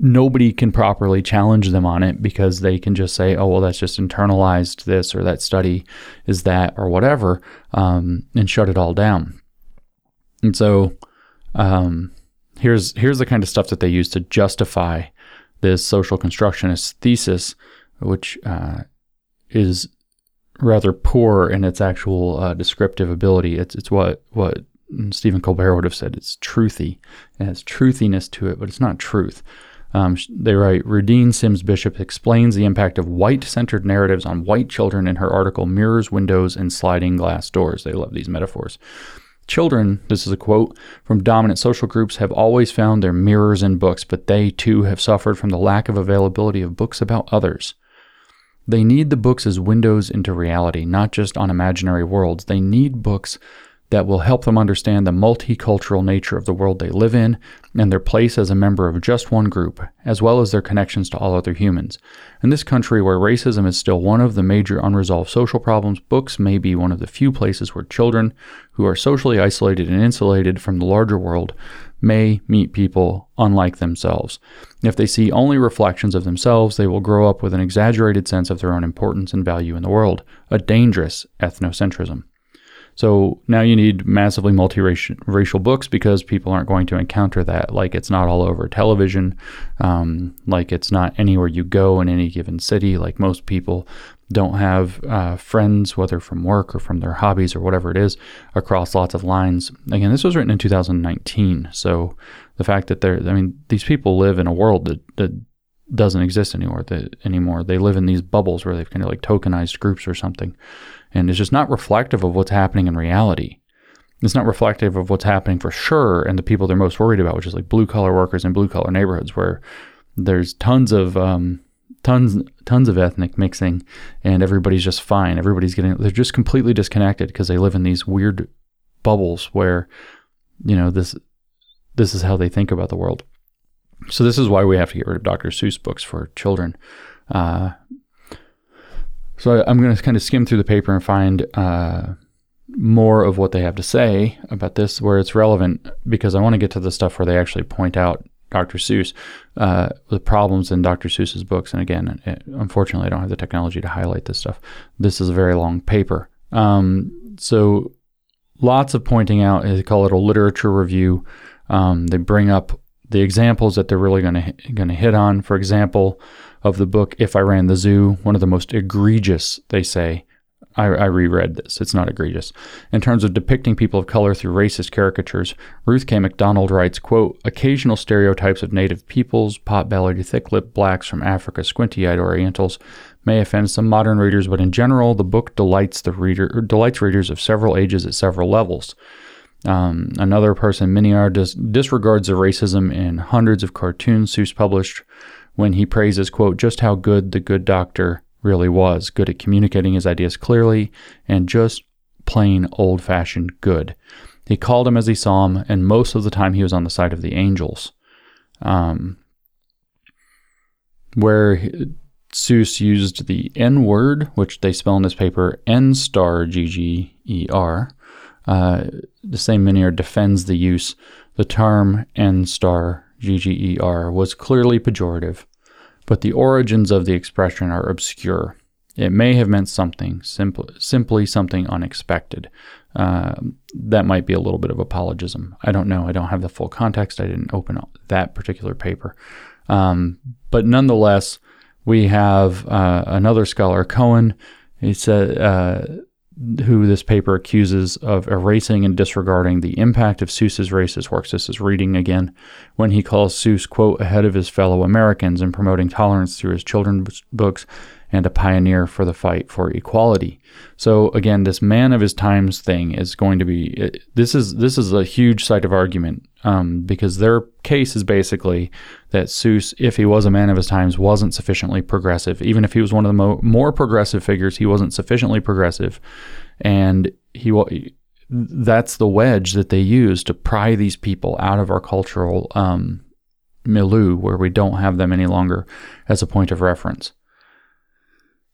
A: nobody can properly challenge them on it because they can just say, "Oh, well, that's just internalized this or that study is that or whatever," um, and shut it all down. And so, um, here's here's the kind of stuff that they use to justify this social constructionist thesis, which uh, is rather poor in its actual uh, descriptive ability. It's it's what what Stephen Colbert would have said. It's truthy. It has truthiness to it, but it's not truth. Um, they write Rudine Sims Bishop explains the impact of white centered narratives on white children in her article Mirrors, Windows, and Sliding Glass Doors. They love these metaphors. Children, this is a quote, from dominant social groups have always found their mirrors in books, but they too have suffered from the lack of availability of books about others. They need the books as windows into reality, not just on imaginary worlds. They need books that will help them understand the multicultural nature of the world they live in and their place as a member of just one group, as well as their connections to all other humans. In this country where racism is still one of the major unresolved social problems, books may be one of the few places where children who are socially isolated and insulated from the larger world may meet people unlike themselves. If they see only reflections of themselves, they will grow up with an exaggerated sense of their own importance and value in the world, a dangerous ethnocentrism. So now you need massively multiracial books because people aren't going to encounter that. Like it's not all over television, um, like it's not anywhere you go in any given city. Like most people don't have uh, friends, whether from work or from their hobbies or whatever it is, across lots of lines. Again, this was written in 2019. So the fact that they're, I mean, these people live in a world that, that doesn't exist anymore. That, anymore. They live in these bubbles where they've kind of like tokenized groups or something and it's just not reflective of what's happening in reality. It's not reflective of what's happening for sure and the people they're most worried about, which is like blue collar workers in blue collar neighborhoods where there's tons of um, tons tons of ethnic mixing and everybody's just fine. Everybody's getting they're just completely disconnected because they live in these weird bubbles where you know this this is how they think about the world. So this is why we have to get rid of Dr. Seuss books for children. Uh, so I'm going to kind of skim through the paper and find uh, more of what they have to say about this where it's relevant because I want to get to the stuff where they actually point out Dr. Seuss, uh, the problems in Dr. Seuss's books. And again, it, unfortunately, I don't have the technology to highlight this stuff. This is a very long paper. Um, so lots of pointing out, they call it a literature review. Um, they bring up the examples that they're really going to going to hit on. For example, of the book If I Ran the Zoo, one of the most egregious, they say, I, I, reread this. It's not egregious. In terms of depicting people of color through racist caricatures, Ruth K. McDonald writes, quote, occasional stereotypes of native peoples, pot-bellied, thick-lipped blacks from Africa, squinty-eyed Orientals, may offend some modern readers, but in general, the book delights the reader delights readers of several ages at several levels. Um, another person, Minear, dis- disregards the racism in hundreds of cartoons Seuss published when he praises, quote, just how good the good doctor really was, good at communicating his ideas clearly and just plain old fashioned good. He called him as he saw him, and most of the time he was on the side of the angels. Um, where Seuss used the N word, which they spell in this paper N star G G E R. Uh, the same Minear defends the use. The term N star G G E R was clearly pejorative, but the origins of the expression are obscure. It may have meant something, simply, simply something unexpected. Uh, that might be a little bit of apologism. I don't know. I don't have the full context. I didn't open that particular paper. Um, but nonetheless, we have uh, another scholar, Cohen. He said, uh, who this paper accuses of erasing and disregarding the impact of Seuss's racist works. This is reading again when he calls Seuss, quote, ahead of his fellow Americans in promoting tolerance through his children's books and a pioneer for the fight for equality. So again, this man of his times thing is going to be this is this is a huge side of argument um, because their case is basically that Seuss, if he was a man of his times, wasn't sufficiently progressive. Even if he was one of the mo- more progressive figures, he wasn't sufficiently progressive, and he that's the wedge that they use to pry these people out of our cultural um, milieu, where we don't have them any longer as a point of reference.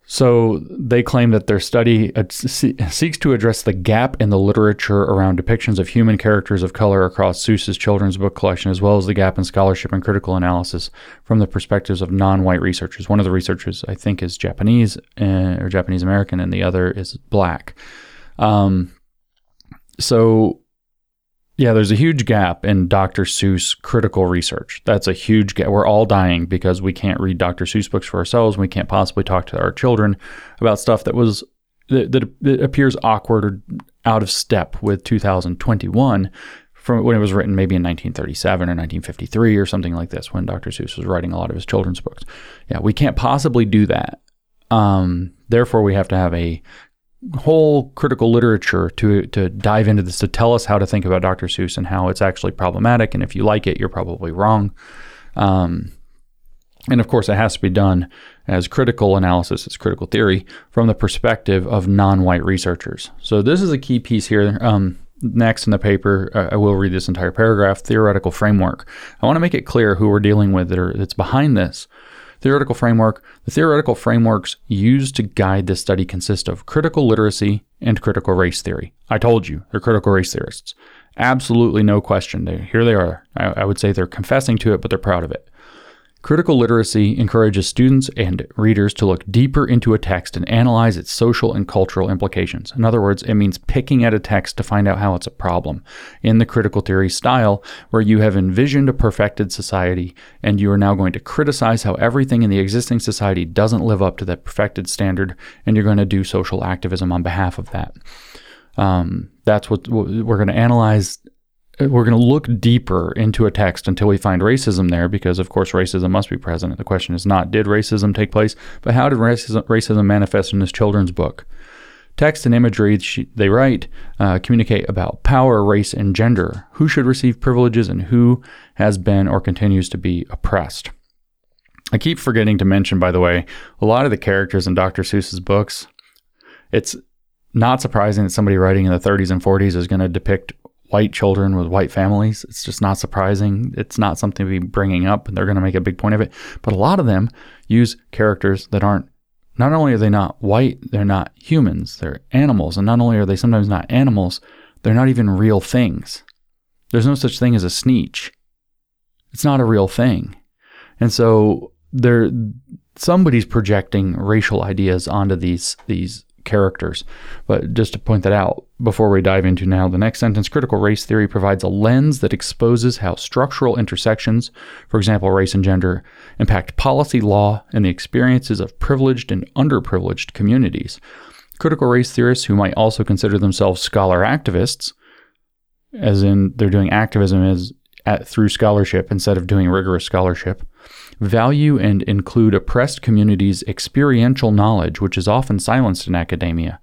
A: So they claim that their study uh, seeks to address the gap in the literature around depictions of human characters of color across Seuss's children's book collection, as well as the gap in scholarship and critical analysis from the perspectives of non-white researchers. One of the researchers, I think, is Japanese uh, or Japanese American, and the other is black. Um, so yeah, there's a huge gap in Dr. Seuss critical research. That's a huge gap. We're all dying because we can't read Dr. Seuss books for ourselves. We can't possibly talk to our children about stuff that was that, that appears awkward or out of step with 2021 from when it was written maybe in 1937 or 1953 or something like this when Dr. Seuss was writing a lot of his children's books. Yeah, we can't possibly do that. Um, therefore, we have to have a whole critical literature to to dive into this to tell us how to think about Dr. Seuss and how it's actually problematic. And if you like it, you're probably wrong. Um, and of course, it has to be done as critical analysis, as critical theory, from the perspective of non-white researchers. So this is a key piece here. Um, next in the paper, uh, I will read this entire paragraph. Theoretical framework. I want to make it clear who we're dealing with that are, that's behind this. Theoretical framework. The theoretical frameworks used to guide this study consist of critical literacy and critical race theory. I told you, they're critical race theorists. Absolutely no question. They, here they are. I, I would say they're confessing to it, but they're proud of it. Critical literacy encourages students and readers to look deeper into a text and analyze its social and cultural implications. In other words, it means picking at a text to find out how it's a problem in the critical theory style, where you have envisioned a perfected society and you are now going to criticize how everything in the existing society doesn't live up to that perfected standard, and you're going to do social activism on behalf of that. Um, that's what we're going to analyze we're going to look deeper into a text until we find racism there, because of course racism must be present. The question is not did racism take place, but how did racism, racism manifest in this children's book? Text and imagery they write uh, communicate about power, race, and gender, who should receive privileges, and who has been or continues to be oppressed. I keep forgetting to mention, by the way, a lot of the characters in Dr. Seuss's books. It's not surprising that somebody writing in the 30s and 40s is going to depict white children with white families. It's just not surprising. It's not something to be bringing up, and they're going to make a big point of it. But a lot of them use characters that aren't, not only are they not white, they're not humans, they're animals. And not only are they sometimes not animals, they're not even real things. There's no such thing as a Sneetch. It's not a real thing. And so there somebody's projecting racial ideas onto these these characters. But just to point that out before we dive into now the next sentence, critical race theory provides a lens that exposes how structural intersections, for example, race and gender, impact policy, law, and the experiences of privileged and underprivileged communities. Critical race theorists who might also consider themselves scholar activists, as in they're doing activism as at, through scholarship instead of doing rigorous scholarship, value and include oppressed communities' experiential knowledge, which is often silenced in academia.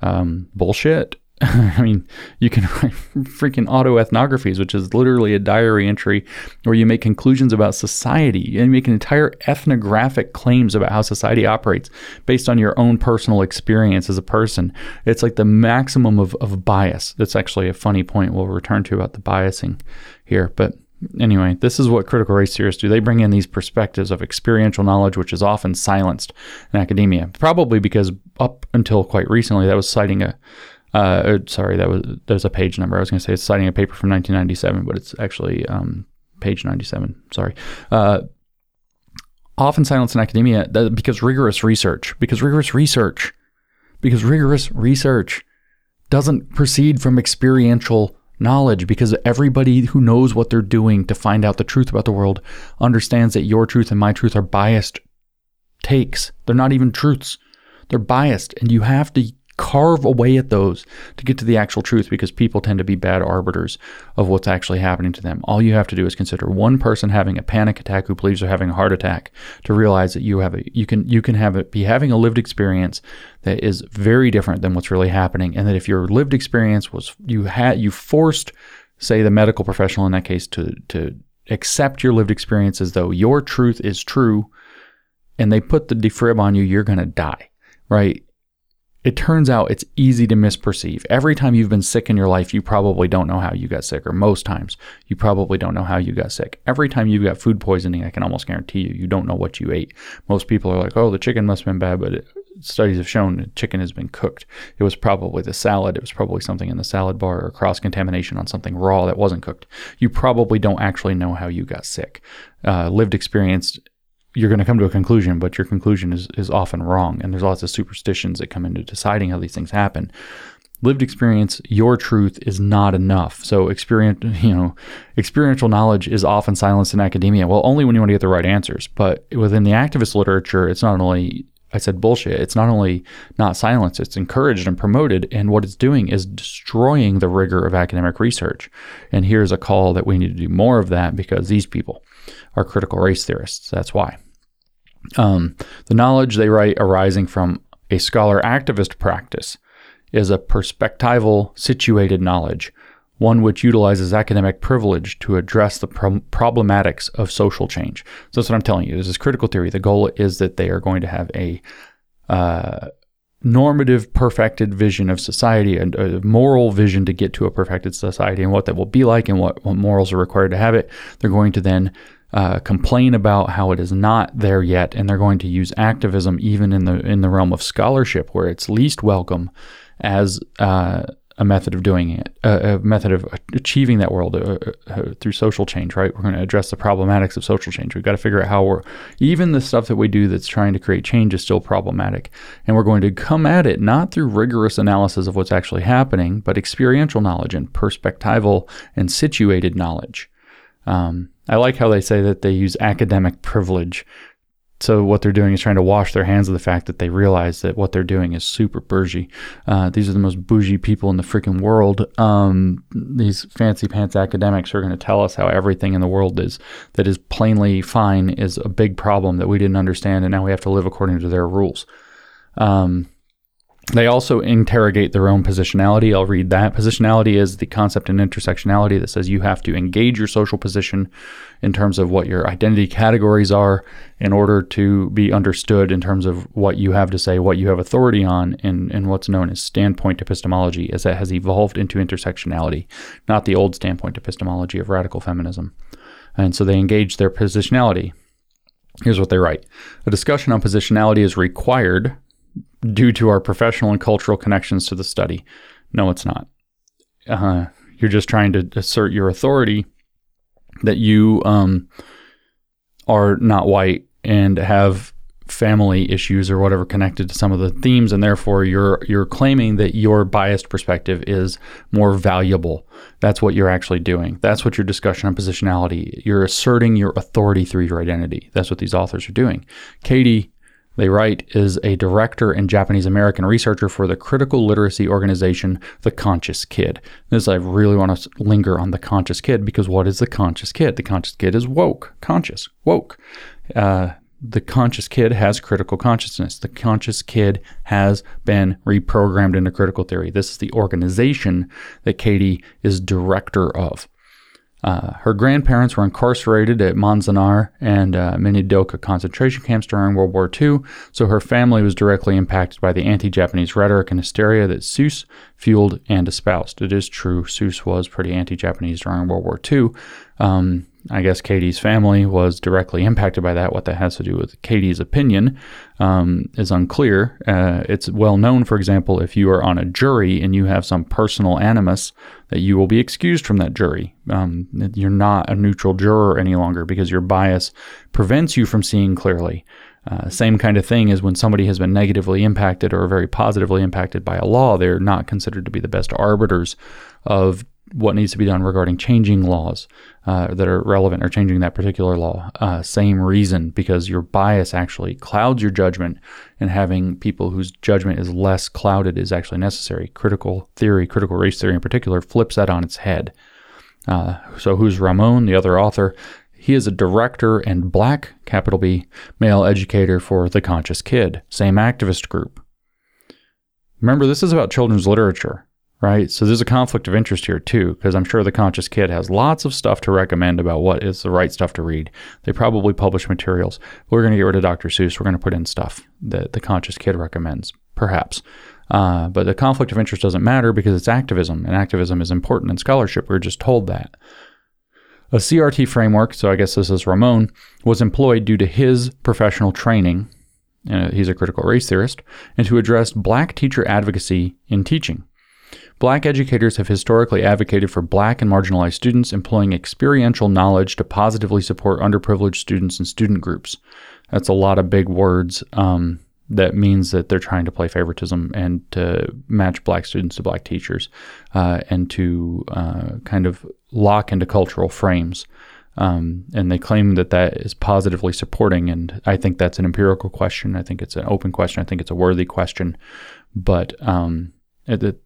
A: Um, bullshit. I mean, you can write freaking autoethnographies, which is literally a diary entry where you make conclusions about society and make an entire ethnographic claims about how society operates based on your own personal experience as a person. It's like the maximum of, of bias. That's actually a funny point we'll return to about the biasing here. But anyway, this is what critical race theorists do. They bring in these perspectives of experiential knowledge, which is often silenced in academia, probably because up until quite recently, that was citing a uh, sorry, that was there's a page number. I was going to say it's citing a paper from 1997, but it's actually um, page 97. Sorry. Uh, often silenced in academia because rigorous research, because rigorous research, because rigorous research doesn't proceed from experiential knowledge because everybody who knows what they're doing to find out the truth about the world understands that your truth and my truth are biased takes. They're not even truths. They're biased and you have to carve away at those to get to the actual truth because people tend to be bad arbiters of what's actually happening to them. All you have to do is consider one person having a panic attack who believes they're having a heart attack to realize that you have a you can you can have it be having a lived experience that is very different than what's really happening and that if your lived experience was you had you forced say the medical professional in that case to to accept your lived experience as though your truth is true and they put the defib on you you're going to die right it turns out it's easy to misperceive. Every time you've been sick in your life, you probably don't know how you got sick, or most times you probably don't know how you got sick. Every time you've got food poisoning, I can almost guarantee you, you don't know what you ate. Most people are like, oh, the chicken must have been bad, but it, studies have shown that chicken has been cooked. It was probably the salad. It was probably something in the salad bar or cross contamination on something raw that wasn't cooked. You probably don't actually know how you got sick. Uh, lived experience you're going to come to a conclusion, but your conclusion is, is often wrong. And there's lots of superstitions that come into deciding how these things happen. Lived experience, your truth is not enough. So experience, you know, experiential knowledge is often silenced in academia. Well, only when you want to get the right answers. But within the activist literature, it's not only I said bullshit. It's not only not silenced, it's encouraged and promoted. And what it's doing is destroying the rigor of academic research. And here's a call that we need to do more of that because these people are critical race theorists. That's why. Um, the knowledge they write arising from a scholar activist practice is a perspectival, situated knowledge, one which utilizes academic privilege to address the pro- problematics of social change. So that's what I'm telling you. This is critical theory. The goal is that they are going to have a uh, normative, perfected vision of society and a moral vision to get to a perfected society and what that will be like and what, what morals are required to have it. They're going to then uh, complain about how it is not there yet, and they're going to use activism even in the in the realm of scholarship, where it's least welcome, as uh, a method of doing it, a method of achieving that world uh, uh, through social change. Right? We're going to address the problematics of social change. We've got to figure out how we're even the stuff that we do that's trying to create change is still problematic, and we're going to come at it not through rigorous analysis of what's actually happening, but experiential knowledge and perspectival and situated knowledge. Um, I like how they say that they use academic privilege. So what they're doing is trying to wash their hands of the fact that they realize that what they're doing is super bougie. Uh, these are the most bougie people in the freaking world. Um, these fancy pants academics are going to tell us how everything in the world is that is plainly fine is a big problem that we didn't understand, and now we have to live according to their rules. Um, they also interrogate their own positionality. I'll read that. Positionality is the concept in intersectionality that says you have to engage your social position in terms of what your identity categories are in order to be understood in terms of what you have to say, what you have authority on, and, in what's known as standpoint epistemology, as that has evolved into intersectionality, not the old standpoint epistemology of radical feminism. And so they engage their positionality. Here's what they write A discussion on positionality is required due to our professional and cultural connections to the study. No, it's not. Uh, you're just trying to assert your authority that you um, are not white and have family issues or whatever connected to some of the themes and therefore you're you're claiming that your biased perspective is more valuable that's what you're actually doing that's what your discussion on positionality you're asserting your authority through your identity that's what these authors are doing katie they write, is a director and Japanese American researcher for the critical literacy organization, The Conscious Kid. This, I really want to linger on The Conscious Kid because what is The Conscious Kid? The Conscious Kid is woke, conscious, woke. Uh, the conscious kid has critical consciousness. The conscious kid has been reprogrammed into critical theory. This is the organization that Katie is director of. Uh, her grandparents were incarcerated at Manzanar and uh, Minidoka concentration camps during World War II, so her family was directly impacted by the anti Japanese rhetoric and hysteria that Seuss fueled and espoused. It is true, Seuss was pretty anti Japanese during World War II. Um, I guess Katie's family was directly impacted by that. What that has to do with Katie's opinion um, is unclear. Uh, it's well known, for example, if you are on a jury and you have some personal animus, that you will be excused from that jury. Um, you're not a neutral juror any longer because your bias prevents you from seeing clearly. Uh, same kind of thing as when somebody has been negatively impacted or very positively impacted by a law, they're not considered to be the best arbiters of what needs to be done regarding changing laws uh, that are relevant or changing that particular law. Uh, same reason, because your bias actually clouds your judgment, and having people whose judgment is less clouded is actually necessary. Critical theory, critical race theory in particular, flips that on its head. Uh, so, who's Ramon, the other author? He is a director and black, capital B, male educator for The Conscious Kid, same activist group. Remember, this is about children's literature right? So there's a conflict of interest here too, because I'm sure the conscious kid has lots of stuff to recommend about what is the right stuff to read. They probably publish materials. We're going to get rid of Dr. Seuss. We're going to put in stuff that the conscious kid recommends, perhaps. Uh, but the conflict of interest doesn't matter because it's activism, and activism is important in scholarship. We are just told that. A CRT framework, so I guess this is Ramon, was employed due to his professional training. Uh, he's a critical race theorist, and to address black teacher advocacy in teaching. Black educators have historically advocated for black and marginalized students employing experiential knowledge to positively support underprivileged students and student groups. That's a lot of big words. Um, that means that they're trying to play favoritism and to match black students to black teachers uh, and to uh, kind of lock into cultural frames. Um, and they claim that that is positively supporting. And I think that's an empirical question. I think it's an open question. I think it's a worthy question. But um, it, it,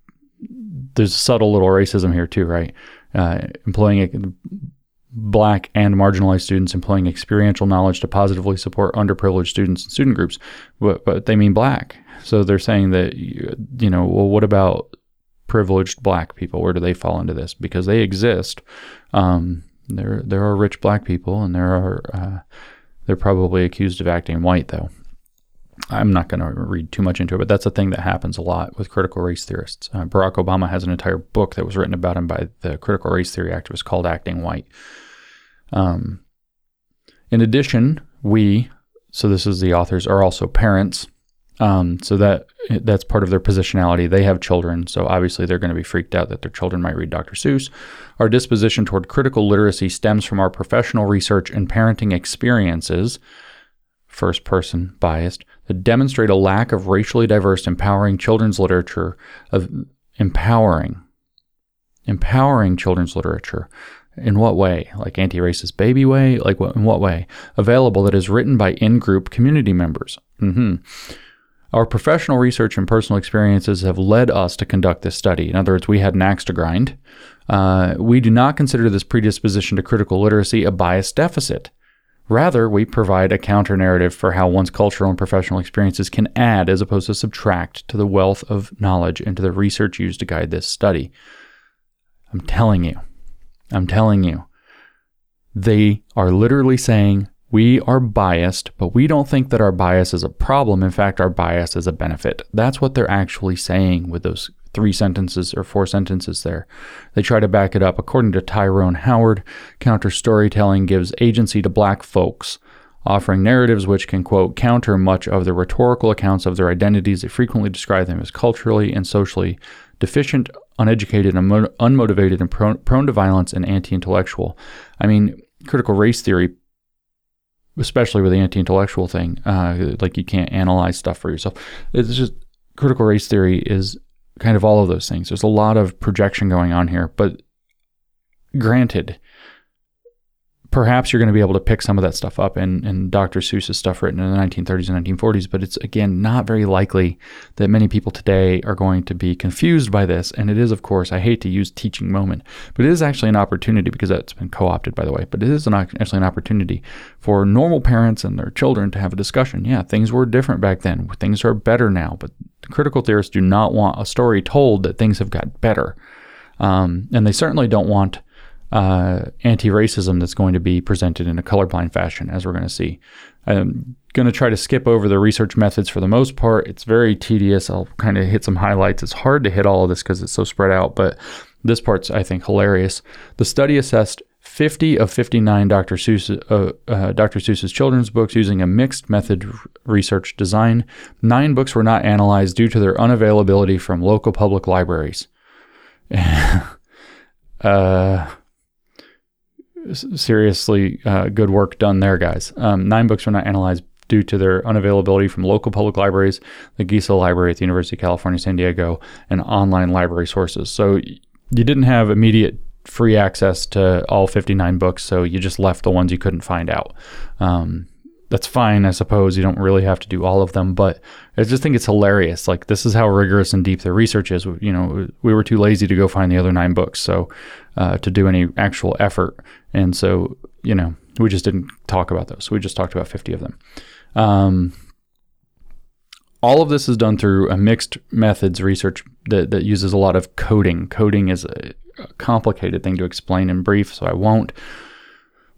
A: there's a subtle little racism here too, right? Uh, employing black and marginalized students, employing experiential knowledge to positively support underprivileged students and student groups, but, but they mean black. So they're saying that you know, well, what about privileged black people? Where do they fall into this? Because they exist. Um, there there are rich black people, and there are uh, they're probably accused of acting white though. I'm not going to read too much into it, but that's a thing that happens a lot with critical race theorists. Uh, Barack Obama has an entire book that was written about him by the critical race theory activist called Acting White. Um, in addition, we, so this is the authors, are also parents. Um, so that that's part of their positionality. They have children, so obviously they're going to be freaked out that their children might read Dr. Seuss. Our disposition toward critical literacy stems from our professional research and parenting experiences first person biased, demonstrate a lack of racially diverse, empowering children's literature, of empowering, empowering children's literature. In what way? Like anti racist baby way? Like in what way? Available that is written by in group community members. Mm-hmm. Our professional research and personal experiences have led us to conduct this study. In other words, we had an axe to grind. Uh, we do not consider this predisposition to critical literacy a bias deficit. Rather, we provide a counter narrative for how one's cultural and professional experiences can add as opposed to subtract to the wealth of knowledge and to the research used to guide this study. I'm telling you, I'm telling you, they are literally saying we are biased, but we don't think that our bias is a problem. In fact, our bias is a benefit. That's what they're actually saying with those three sentences or four sentences there. They try to back it up. According to Tyrone Howard, counter storytelling gives agency to black folks, offering narratives which can, quote, counter much of the rhetorical accounts of their identities that frequently describe them as culturally and socially deficient, uneducated, unmotivated, and prone, prone to violence and anti intellectual. I mean, critical race theory especially with the anti-intellectual thing, uh, like you can't analyze stuff for yourself. It's just critical race theory is kind of all of those things. There's a lot of projection going on here, but granted, perhaps you're going to be able to pick some of that stuff up in, in Dr. Seuss's stuff written in the 1930s and 1940s, but it's again not very likely that many people today are going to be confused by this. And it is, of course, I hate to use teaching moment, but it is actually an opportunity because that's been co opted, by the way, but it is an, actually an opportunity for normal parents and their children to have a discussion. Yeah, things were different back then, things are better now, but critical theorists do not want a story told that things have got better. Um, and they certainly don't want uh, anti-racism that's going to be presented in a colorblind fashion, as we're going to see. I'm going to try to skip over the research methods for the most part. It's very tedious. I'll kind of hit some highlights. It's hard to hit all of this because it's so spread out, but this part's I think hilarious. The study assessed 50 of 59 Dr. Seuss, uh, uh, Dr. Seuss's children's books using a mixed method research design. Nine books were not analyzed due to their unavailability from local public libraries. uh, seriously uh, good work done there, guys. Um, nine books were not analyzed due to their unavailability from local public libraries, the Geisel Library at the University of California, San Diego, and online library sources. So you didn't have immediate free access to all 59 books, so you just left the ones you couldn't find out. Um, that's fine, I suppose. You don't really have to do all of them, but I just think it's hilarious. Like this is how rigorous and deep their research is. You know, we were too lazy to go find the other nine books, so uh, to do any actual effort, and so you know, we just didn't talk about those. We just talked about fifty of them. Um, all of this is done through a mixed methods research that, that uses a lot of coding. Coding is a, a complicated thing to explain in brief, so I won't.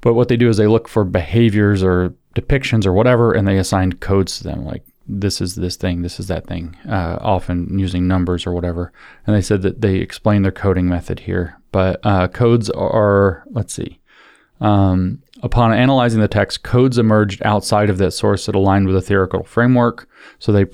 A: But what they do is they look for behaviors or depictions or whatever, and they assigned codes to them, like this is this thing, this is that thing, uh, often using numbers or whatever. And they said that they explain their coding method here. But uh, codes are, let's see, um, upon analyzing the text, codes emerged outside of that source that aligned with a theoretical framework. So they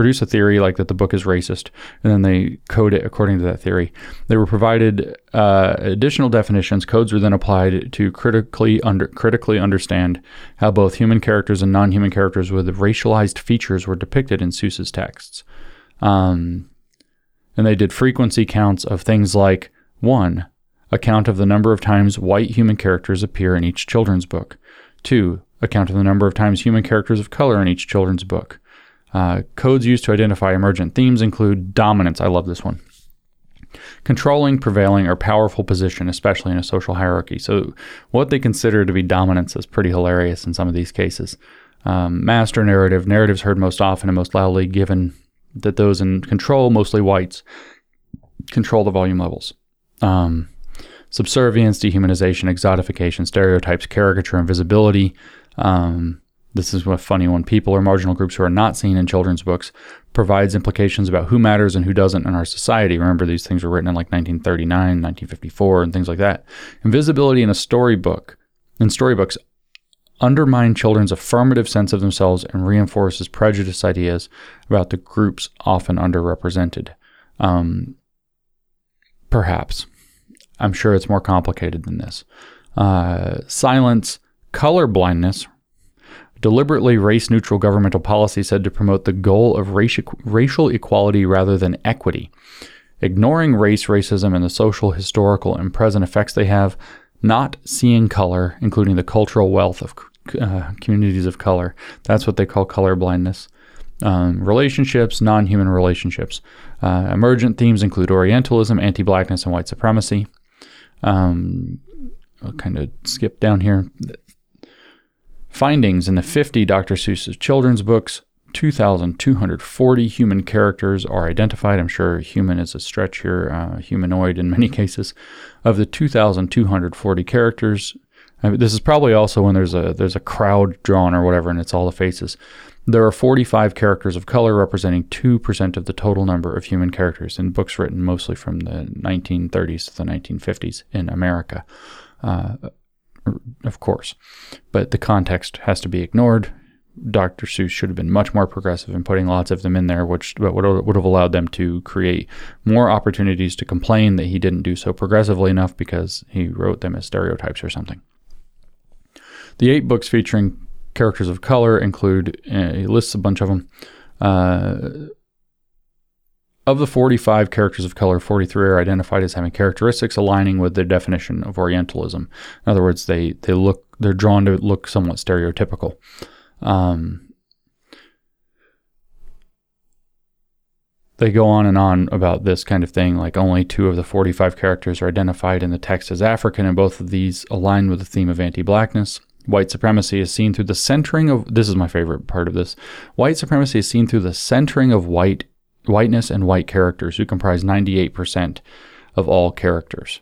A: produce a theory like that the book is racist, and then they code it according to that theory. They were provided uh, additional definitions. Codes were then applied to critically under critically understand how both human characters and non-human characters with racialized features were depicted in Seuss's texts. Um, and they did frequency counts of things like one, a count of the number of times white human characters appear in each children's book. Two, a count of the number of times human characters of color in each children's book. Uh, codes used to identify emergent themes include dominance. I love this one. Controlling, prevailing, or powerful position, especially in a social hierarchy. So, what they consider to be dominance is pretty hilarious in some of these cases. Um, master narrative, narratives heard most often and most loudly, given that those in control, mostly whites, control the volume levels. Um, subservience, dehumanization, exotification, stereotypes, caricature, invisibility. Um, this is a funny one. People or marginal groups who are not seen in children's books provides implications about who matters and who doesn't in our society. Remember, these things were written in like 1939, 1954, and things like that. Invisibility in a storybook, in storybooks, undermine children's affirmative sense of themselves and reinforces prejudiced ideas about the groups often underrepresented. Um, perhaps. I'm sure it's more complicated than this. Uh, silence, color blindness, deliberately race neutral governmental policy said to promote the goal of racial equality rather than equity. Ignoring race, racism, and the social, historical, and present effects they have, not seeing color, including the cultural wealth of uh, communities of color. That's what they call color blindness. Um, relationships, non human relationships. Uh, emergent themes include Orientalism, anti blackness, and white supremacy. Um, I'll kind of skip down here. Findings in the 50 Dr. Seuss's children's books 2,240 human characters are identified. I'm sure human is a stretch here, uh, humanoid in many cases. Of the 2,240 characters, uh, this is probably also when there's a there's a crowd drawn or whatever, and it's all the faces. There are 45 characters of color, representing 2% of the total number of human characters in books written mostly from the 1930s to the 1950s in America. Uh, of course, but the context has to be ignored. Dr. Seuss should have been much more progressive in putting lots of them in there, which would, would have allowed them to create more opportunities to complain that he didn't do so progressively enough because he wrote them as stereotypes or something. The eight books featuring characters of color include, uh, he lists a bunch of them. Uh, of the 45 characters of color, 43 are identified as having characteristics aligning with the definition of Orientalism. In other words, they, they look they're drawn to look somewhat stereotypical. Um, they go on and on about this kind of thing. Like only two of the 45 characters are identified in the text as African, and both of these align with the theme of anti blackness. White supremacy is seen through the centering of this is my favorite part of this. White supremacy is seen through the centering of white whiteness and white characters who comprise 98% of all characters.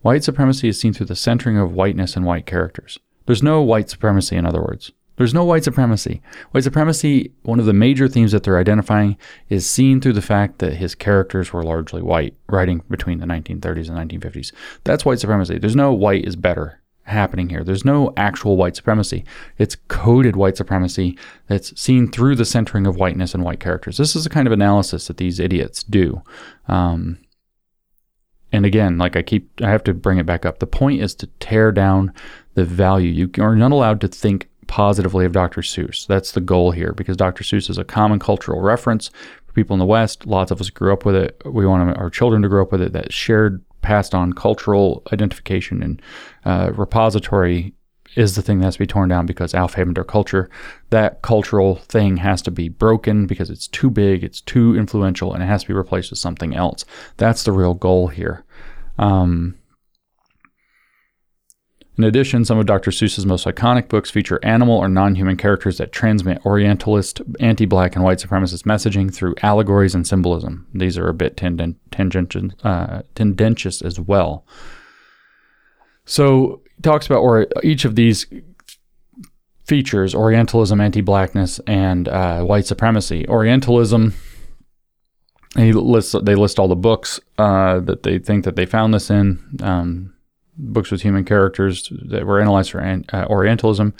A: White supremacy is seen through the centering of whiteness and white characters. There's no white supremacy in other words. There's no white supremacy. White supremacy, one of the major themes that they're identifying, is seen through the fact that his characters were largely white, writing between the 1930s and 1950s. That's white supremacy. There's no white is better happening here. There's no actual white supremacy. It's coded white supremacy that's seen through the centering of whiteness and white characters. This is the kind of analysis that these idiots do. Um, and again, like I keep, I have to bring it back up. The point is to tear down the value. You are not allowed to think positively of Dr. Seuss. That's the goal here because Dr. Seuss is a common cultural reference for people in the West. Lots of us grew up with it. We want our children to grow up with it. That shared, passed on cultural identification and uh, repository is the thing that has to be torn down because Aufheben der Kultur, that cultural thing has to be broken because it's too big, it's too influential, and it has to be replaced with something else. That's the real goal here. Um, in addition, some of Dr. Seuss's most iconic books feature animal or non human characters that transmit Orientalist, anti black, and white supremacist messaging through allegories and symbolism. These are a bit tenden- tangentious, uh, tendentious as well. So, he talks about or each of these features Orientalism, anti blackness, and uh, white supremacy. Orientalism. He lists, they list all the books uh, that they think that they found this in. Um, books with human characters that were analyzed for uh, Orientalism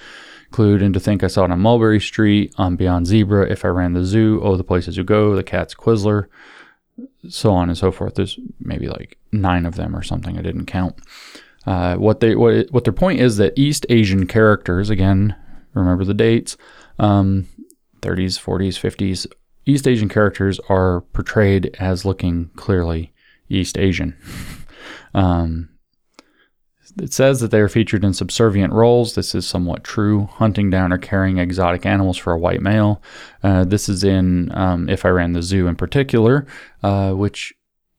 A: include And to Think I Saw It on Mulberry Street, On Beyond Zebra, If I Ran the Zoo, Oh, the Places You Go, The Cat's Quizzler, so on and so forth. There's maybe like nine of them or something. I didn't count. Uh, what they what what their point is that East Asian characters, again, remember the dates, um, 30s, 40s, 50s. East Asian characters are portrayed as looking clearly East Asian. um, it says that they are featured in subservient roles. This is somewhat true, hunting down or carrying exotic animals for a white male. Uh, this is in um, If I Ran the Zoo in particular, uh, which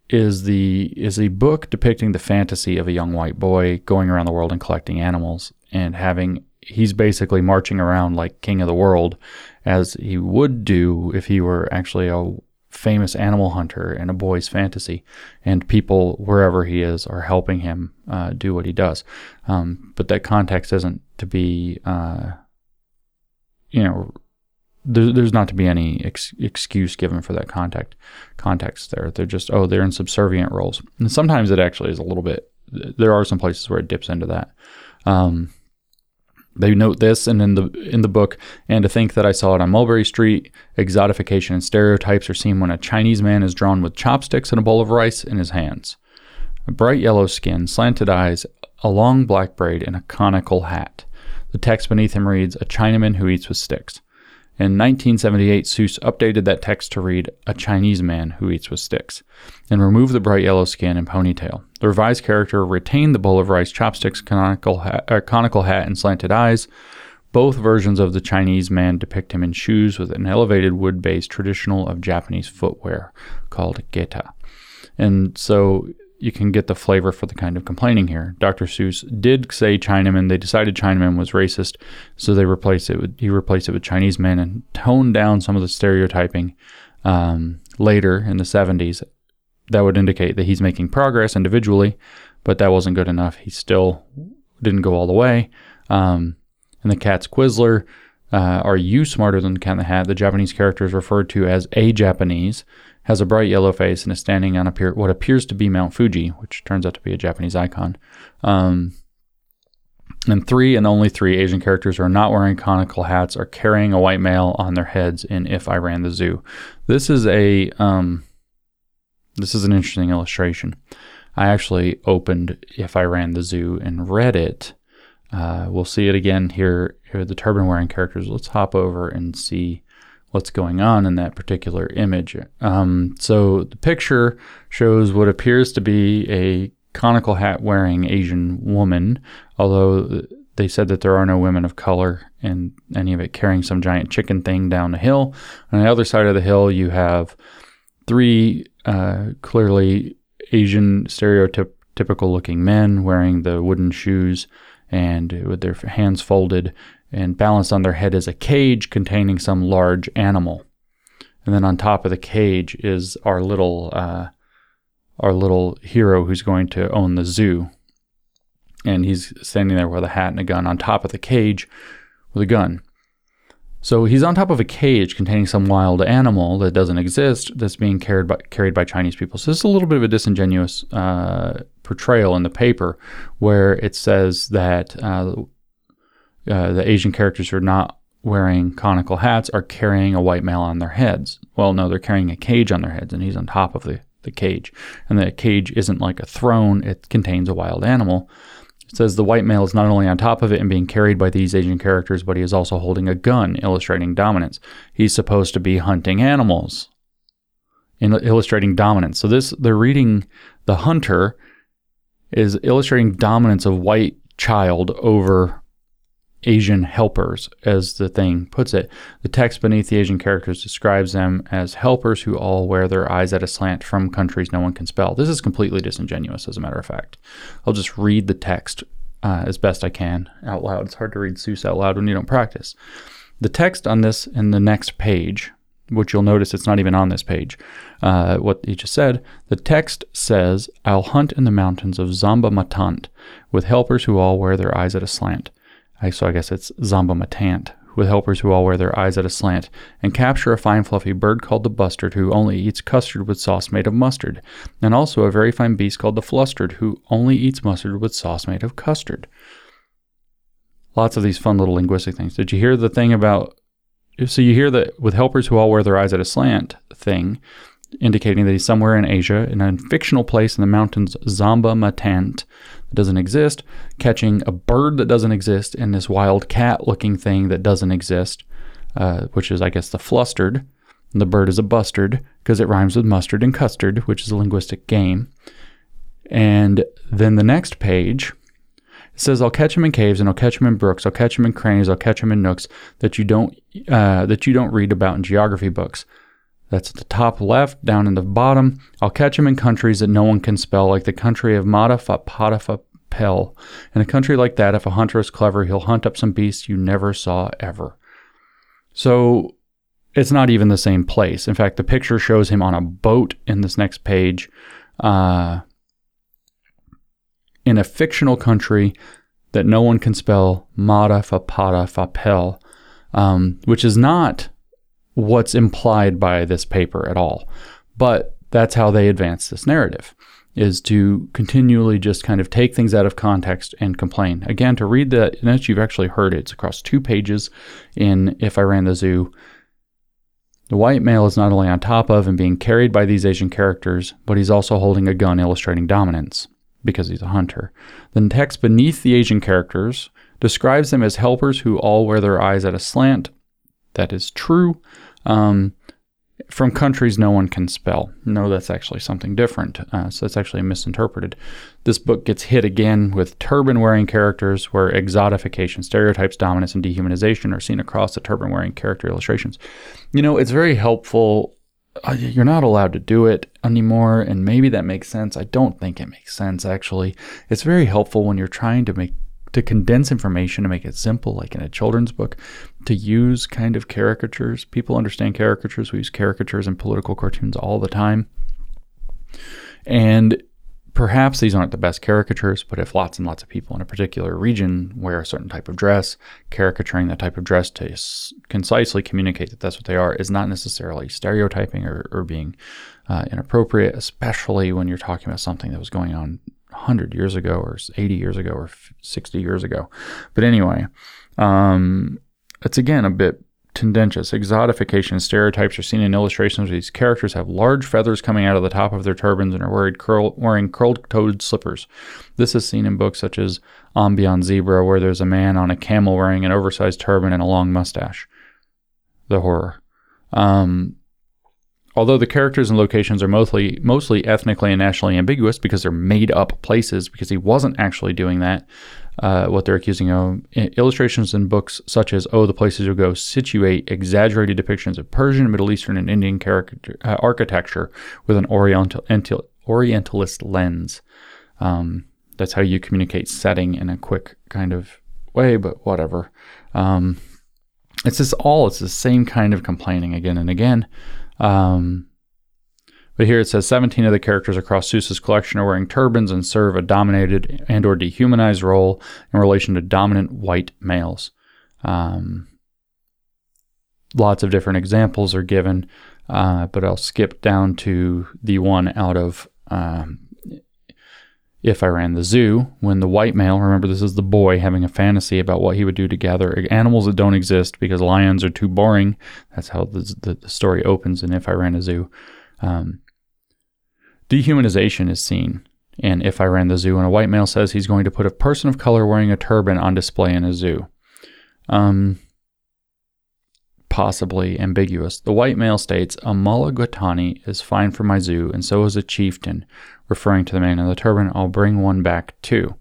A: is the is a book depicting the fantasy of a young white boy going around the world and collecting animals and having he's basically marching around like king of the world as he would do if he were actually a famous animal hunter in a boy's fantasy, and people wherever he is are helping him uh, do what he does. Um, but that context isn't to be, uh, you know, there, there's not to be any ex- excuse given for that context. Context there, they're just oh they're in subservient roles, and sometimes it actually is a little bit. There are some places where it dips into that. Um, they note this and in the in the book, and to think that I saw it on Mulberry Street, exotification and stereotypes are seen when a Chinese man is drawn with chopsticks and a bowl of rice in his hands. A bright yellow skin, slanted eyes, a long black braid, and a conical hat. The text beneath him reads, A Chinaman who eats with sticks. In 1978, Seuss updated that text to read A Chinese Man Who Eats with Sticks and removed the bright yellow skin and ponytail. The revised character retained the bowl of rice, chopsticks, conical uh, conical hat and slanted eyes. Both versions of the Chinese man depict him in shoes with an elevated wood base traditional of Japanese footwear called geta. And so you can get the flavor for the kind of complaining here. Dr. Seuss did say Chinaman. They decided Chinaman was racist, so they replaced it with he replaced it with Chinese men and toned down some of the stereotyping. Um, later in the 70s, that would indicate that he's making progress individually, but that wasn't good enough. He still didn't go all the way. Um, and the cat's Quizzler, uh, are you smarter than the cat in the hat? The Japanese character is referred to as a Japanese has a bright yellow face and is standing on appear- what appears to be Mount Fuji, which turns out to be a Japanese icon. Um, and three and only three Asian characters are not wearing conical hats or carrying a white male on their heads in If I Ran the Zoo. This is a um, this is an interesting illustration. I actually opened If I Ran the Zoo and read it. Uh, we'll see it again here. Here, the turban wearing characters. Let's hop over and see what's going on in that particular image. Um, so the picture shows what appears to be a conical hat wearing Asian woman, although they said that there are no women of color in any of it carrying some giant chicken thing down the hill. On the other side of the hill, you have three uh, clearly Asian stereotypical looking men wearing the wooden shoes and with their hands folded and balanced on their head is a cage containing some large animal. And then on top of the cage is our little uh, our little hero who's going to own the zoo. And he's standing there with a hat and a gun on top of the cage with a gun. So he's on top of a cage containing some wild animal that doesn't exist that's being carried by, carried by Chinese people. So this is a little bit of a disingenuous uh, portrayal in the paper where it says that uh, uh, the Asian characters who are not wearing conical hats are carrying a white male on their heads. Well, no, they're carrying a cage on their heads and he's on top of the, the cage. And the cage isn't like a throne, it contains a wild animal. It says the white male is not only on top of it and being carried by these Asian characters, but he is also holding a gun, illustrating dominance. He's supposed to be hunting animals, in illustrating dominance. So this, they're reading the hunter is illustrating dominance of white child over Asian helpers, as the thing puts it. The text beneath the Asian characters describes them as helpers who all wear their eyes at a slant from countries no one can spell. This is completely disingenuous, as a matter of fact. I'll just read the text uh, as best I can out loud. It's hard to read Seuss out loud when you don't practice. The text on this in the next page, which you'll notice it's not even on this page, uh, what he just said, the text says, I'll hunt in the mountains of Zamba Matant with helpers who all wear their eyes at a slant. So I guess it's Zamba Matant, with helpers who all wear their eyes at a slant, and capture a fine fluffy bird called the bustard, who only eats custard with sauce made of mustard, and also a very fine beast called the flustered, who only eats mustard with sauce made of custard. Lots of these fun little linguistic things. Did you hear the thing about? So you hear that with helpers who all wear their eyes at a slant thing, indicating that he's somewhere in Asia, in a fictional place in the mountains Zamba Matant doesn't exist, catching a bird that doesn't exist, and this wild cat looking thing that doesn't exist, uh, which is, I guess, the flustered. The bird is a bustard because it rhymes with mustard and custard, which is a linguistic game. And then the next page says, "I'll catch him in caves, and I'll catch him in brooks. I'll catch him in crannies. I'll catch him in nooks that you don't uh, that you don't read about in geography books." That's at the top left, down in the bottom. I'll catch them in countries that no one can spell, like the country of Matapatapel. In a country like that, if a hunter is clever, he'll hunt up some beasts you never saw ever. So it's not even the same place. In fact, the picture shows him on a boat in this next page uh, in a fictional country that no one can spell, Matapatapel, um, which is not what's implied by this paper at all. But that's how they advance this narrative is to continually just kind of take things out of context and complain. Again, to read the notes, you've actually heard it. It's across two pages in If I Ran the Zoo. The white male is not only on top of and being carried by these Asian characters, but he's also holding a gun illustrating dominance because he's a hunter. The text beneath the Asian characters describes them as helpers who all wear their eyes at a slant. That is true um, from countries no one can spell. No, that's actually something different. Uh, so that's actually misinterpreted. This book gets hit again with turban wearing characters where exotification, stereotypes, dominance, and dehumanization are seen across the turban wearing character illustrations. You know, it's very helpful. Uh, you're not allowed to do it anymore, and maybe that makes sense. I don't think it makes sense, actually. It's very helpful when you're trying to make to condense information to make it simple, like in a children's book, to use kind of caricatures. People understand caricatures. We use caricatures in political cartoons all the time. And perhaps these aren't the best caricatures, but if lots and lots of people in a particular region wear a certain type of dress, caricaturing that type of dress to s- concisely communicate that that's what they are is not necessarily stereotyping or, or being uh, inappropriate, especially when you're talking about something that was going on 100 years ago or 80 years ago or 60 years ago. But anyway, um, it's again a bit tendentious. Exotification stereotypes are seen in illustrations where these characters have large feathers coming out of the top of their turbans and are wearing, curl, wearing curled-toed slippers. This is seen in books such as On Beyond Zebra, where there's a man on a camel wearing an oversized turban and a long mustache. The horror. Um, although the characters and locations are mostly mostly ethnically and nationally ambiguous because they're made up places because he wasn't actually doing that. Uh, what they're accusing of illustrations in books such as "Oh, the Places You'll Go" situate exaggerated depictions of Persian, Middle Eastern, and Indian character, uh, architecture with an Oriental, Orientalist lens. Um, that's how you communicate setting in a quick kind of way, but whatever. Um, it's just all it's the same kind of complaining again and again. Um, but here it says 17 of the characters across Seuss's collection are wearing turbans and serve a dominated and or dehumanized role in relation to dominant white males. Um, lots of different examples are given, uh, but I'll skip down to the one out of um, if I ran the zoo, when the white male, remember this is the boy having a fantasy about what he would do to gather animals that don't exist because lions are too boring. That's how the, the, the story opens in If I Ran a Zoo. Um, dehumanization is seen in If I Ran the Zoo, and a white male says he's going to put a person of color wearing a turban on display in a zoo. Um, possibly ambiguous. The white male states, A mulligatawny is fine for my zoo, and so is a chieftain referring to the man in the turban, I'll bring one back too.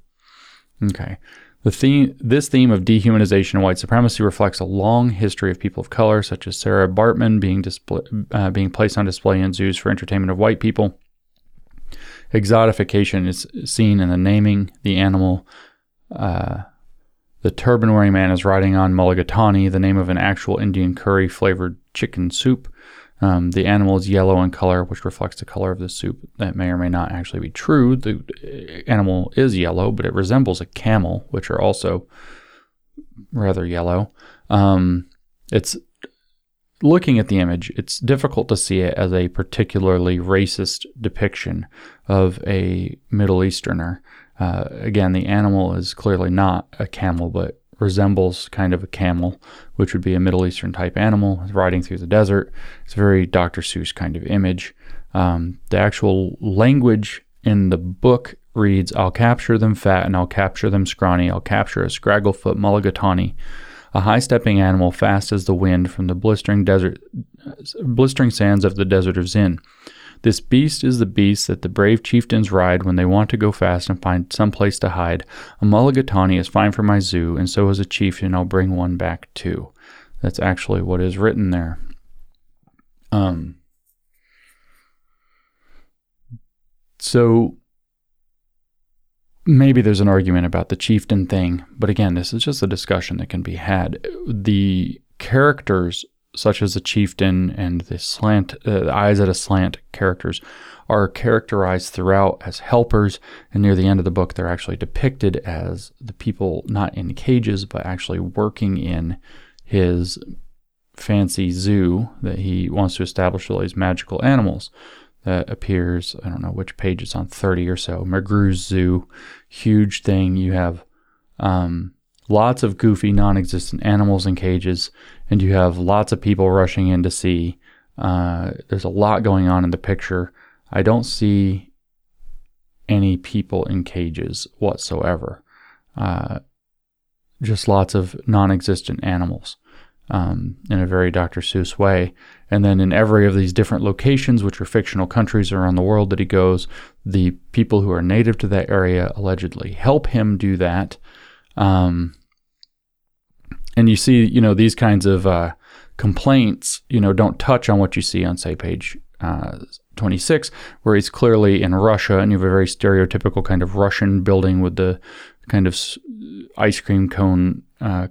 A: Okay. The theme, this theme of dehumanization and white supremacy reflects a long history of people of color, such as Sarah Baartman being, display, uh, being placed on display in zoos for entertainment of white people. Exotification is seen in the naming the animal. Uh, the turban wearing man is riding on mulligatawny, the name of an actual Indian curry flavored chicken soup. Um, the animal is yellow in color, which reflects the color of the soup. That may or may not actually be true. The uh, animal is yellow, but it resembles a camel, which are also rather yellow. Um, it's looking at the image, it's difficult to see it as a particularly racist depiction of a Middle Easterner. Uh, again, the animal is clearly not a camel, but resembles kind of a camel, which would be a Middle Eastern type animal riding through the desert. It's a very Dr. Seuss kind of image. Um, the actual language in the book reads I'll capture them fat and I'll capture them scrawny. I'll capture a scragglefoot mulligatawny, a high stepping animal fast as the wind from the blistering desert, blistering sands of the desert of Zin. This beast is the beast that the brave chieftains ride when they want to go fast and find some place to hide. A mulligatawny is fine for my zoo, and so is a chieftain. I'll bring one back too. That's actually what is written there. Um. So maybe there's an argument about the chieftain thing, but again, this is just a discussion that can be had. The characters such as the chieftain and the slant, uh, the eyes at a slant characters, are characterized throughout as helpers. And near the end of the book, they're actually depicted as the people not in cages, but actually working in his fancy zoo that he wants to establish all these magical animals. That appears, I don't know which page it's on, 30 or so. McGrew's Zoo, huge thing. You have um, lots of goofy, non existent animals in cages, and you have lots of people rushing in to see. Uh, there's a lot going on in the picture. I don't see any people in cages whatsoever. Uh, just lots of non existent animals um, in a very Dr. Seuss way. And then in every of these different locations, which are fictional countries around the world that he goes, the people who are native to that area allegedly help him do that. Um, and you see, you know, these kinds of uh, complaints, you know, don't touch on what you see on, say, page uh, 26, where he's clearly in Russia, and you have a very stereotypical kind of Russian building with the kind of ice cream cone uh,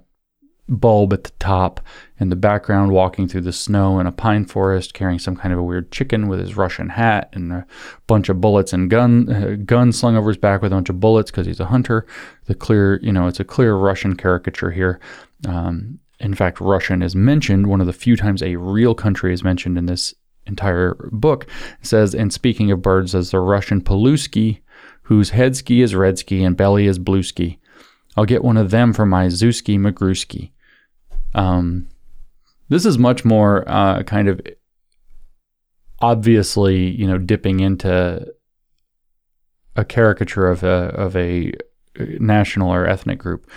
A: bulb at the top, in the background walking through the snow in a pine forest, carrying some kind of a weird chicken with his Russian hat and a bunch of bullets and gun uh, gun slung over his back with a bunch of bullets because he's a hunter. The clear, you know, it's a clear Russian caricature here. Um, in fact, Russian is mentioned one of the few times a real country is mentioned in this entire book. It says, and speaking of birds, as the Russian Paluski, whose head ski is red ski and belly is blue ski. I'll get one of them for my Zuski Magruski. Um, this is much more uh, kind of obviously, you know, dipping into a caricature of a of a national or ethnic group,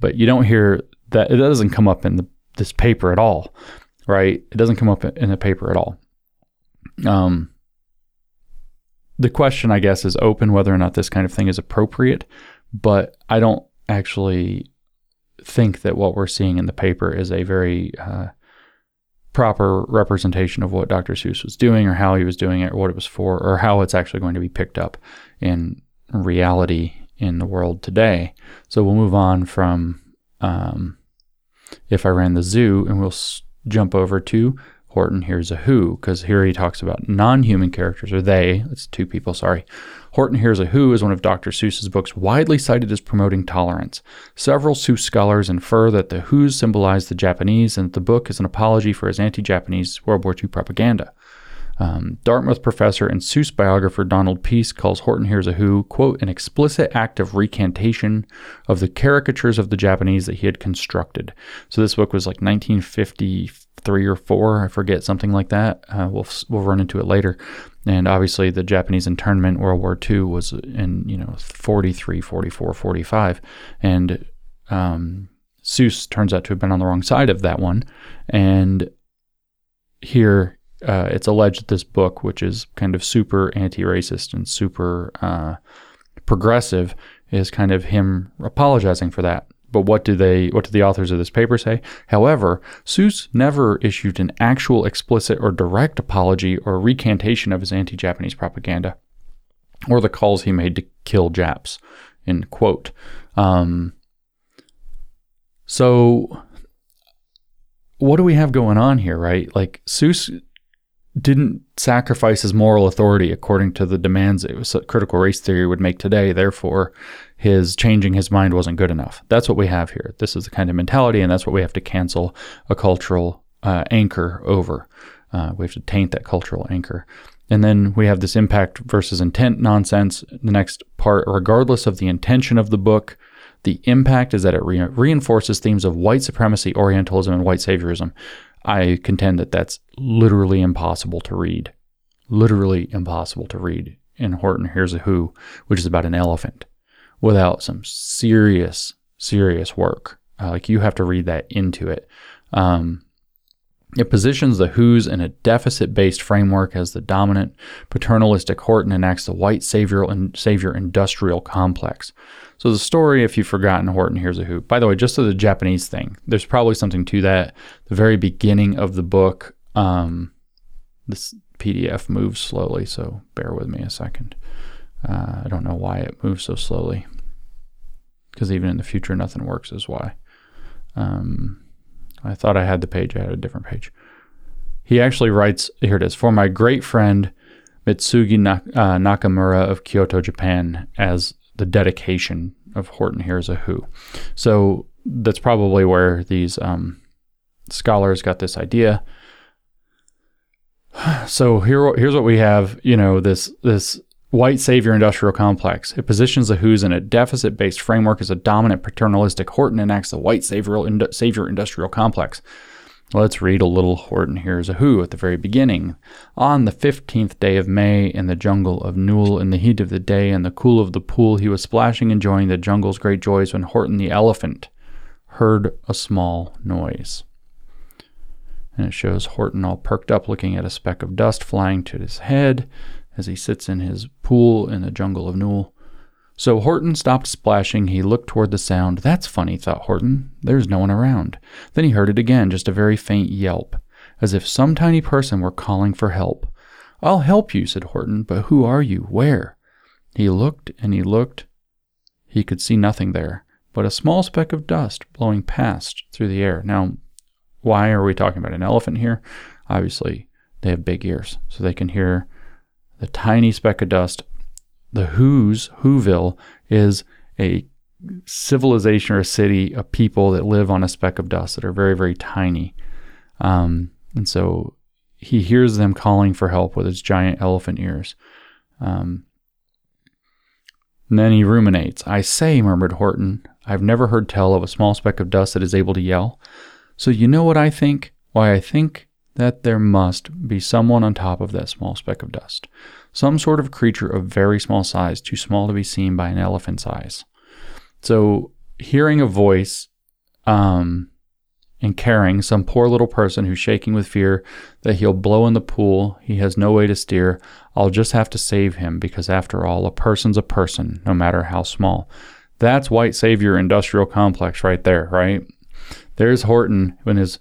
A: but you don't hear that it doesn't come up in the, this paper at all. right? It doesn't come up in the paper at all. Um, the question, I guess, is open whether or not this kind of thing is appropriate, but I don't actually think that what we're seeing in the paper is a very uh, proper representation of what Dr. Seuss was doing or how he was doing it or what it was for or how it's actually going to be picked up in reality in the world today. So we'll move on from um, if I ran the zoo and we'll s- jump over to Horton Hears a Who, because here he talks about non human characters, or they, it's two people, sorry. Horton Hears a Who is one of Dr. Seuss's books widely cited as promoting tolerance. Several Seuss scholars infer that the Who's symbolize the Japanese and that the book is an apology for his anti Japanese World War II propaganda. Um, Dartmouth professor and Seuss biographer Donald Pease calls Horton Hears a Who, quote, an explicit act of recantation of the caricatures of the Japanese that he had constructed. So this book was like 1953 or 4, I forget, something like that. Uh, we'll, we'll run into it later. And obviously the Japanese internment World War II was in, you know, 43, 44, 45. And um, Seuss turns out to have been on the wrong side of that one. And here uh, it's alleged this book, which is kind of super anti-racist and super uh, progressive, is kind of him apologizing for that. But what do they? What do the authors of this paper say? However, Seuss never issued an actual explicit or direct apology or recantation of his anti-Japanese propaganda, or the calls he made to kill Japs. In quote. Um, so, what do we have going on here, right? Like Seuss didn't sacrifice his moral authority according to the demands that critical race theory would make today. Therefore, his changing his mind wasn't good enough. That's what we have here. This is the kind of mentality, and that's what we have to cancel a cultural uh, anchor over. Uh, we have to taint that cultural anchor. And then we have this impact versus intent nonsense. The next part, regardless of the intention of the book, the impact is that it re- reinforces themes of white supremacy, Orientalism, and white saviorism. I contend that that's literally impossible to read. Literally impossible to read in Horton Hears a Who, which is about an elephant, without some serious, serious work. Uh, like you have to read that into it. Um, it positions the Who's in a deficit based framework as the dominant paternalistic Horton enacts the white savior, and savior industrial complex. So the story, if you've forgotten Horton Hears a Who, by the way, just to the Japanese thing, there's probably something to that. The very beginning of the book, um, this PDF moves slowly, so bear with me a second. Uh, I don't know why it moves so slowly, because even in the future, nothing works is why. Um, I thought I had the page, I had a different page. He actually writes, here it is, for my great friend Mitsugi uh, Nakamura of Kyoto, Japan, as the dedication of Horton Hears a Who. So that's probably where these um, scholars got this idea. So here, here's what we have. You know, this this white savior industrial complex. It positions the Who's in a deficit-based framework as a dominant paternalistic. Horton enacts the white savior, savior industrial complex. Let's read a little Horton Hears a Who at the very beginning. On the fifteenth day of May, in the jungle of Nool, in the heat of the day and the cool of the pool, he was splashing, enjoying the jungle's great joys, when Horton the elephant heard a small noise. And it shows Horton all perked up, looking at a speck of dust flying to his head as he sits in his pool in the jungle of Nool. So Horton stopped splashing. He looked toward the sound. That's funny, thought Horton. There's no one around. Then he heard it again, just a very faint yelp, as if some tiny person were calling for help. I'll help you, said Horton, but who are you? Where? He looked and he looked. He could see nothing there, but a small speck of dust blowing past through the air. Now, why are we talking about an elephant here? Obviously, they have big ears, so they can hear the tiny speck of dust the Who's, Whoville, is a civilization or a city of people that live on a speck of dust that are very, very tiny. Um, and so he hears them calling for help with his giant elephant ears. Um, and then he ruminates. I say, murmured Horton, I've never heard tell of a small speck of dust that is able to yell. So you know what I think? Why I think that there must be someone on top of that small speck of dust some sort of creature of very small size, too small to be seen by an elephant's eyes. So, hearing a voice um, and caring, some poor little person who's shaking with fear that he'll blow in the pool. He has no way to steer. I'll just have to save him because, after all, a person's a person, no matter how small. That's white savior industrial complex right there, right? There's Horton in his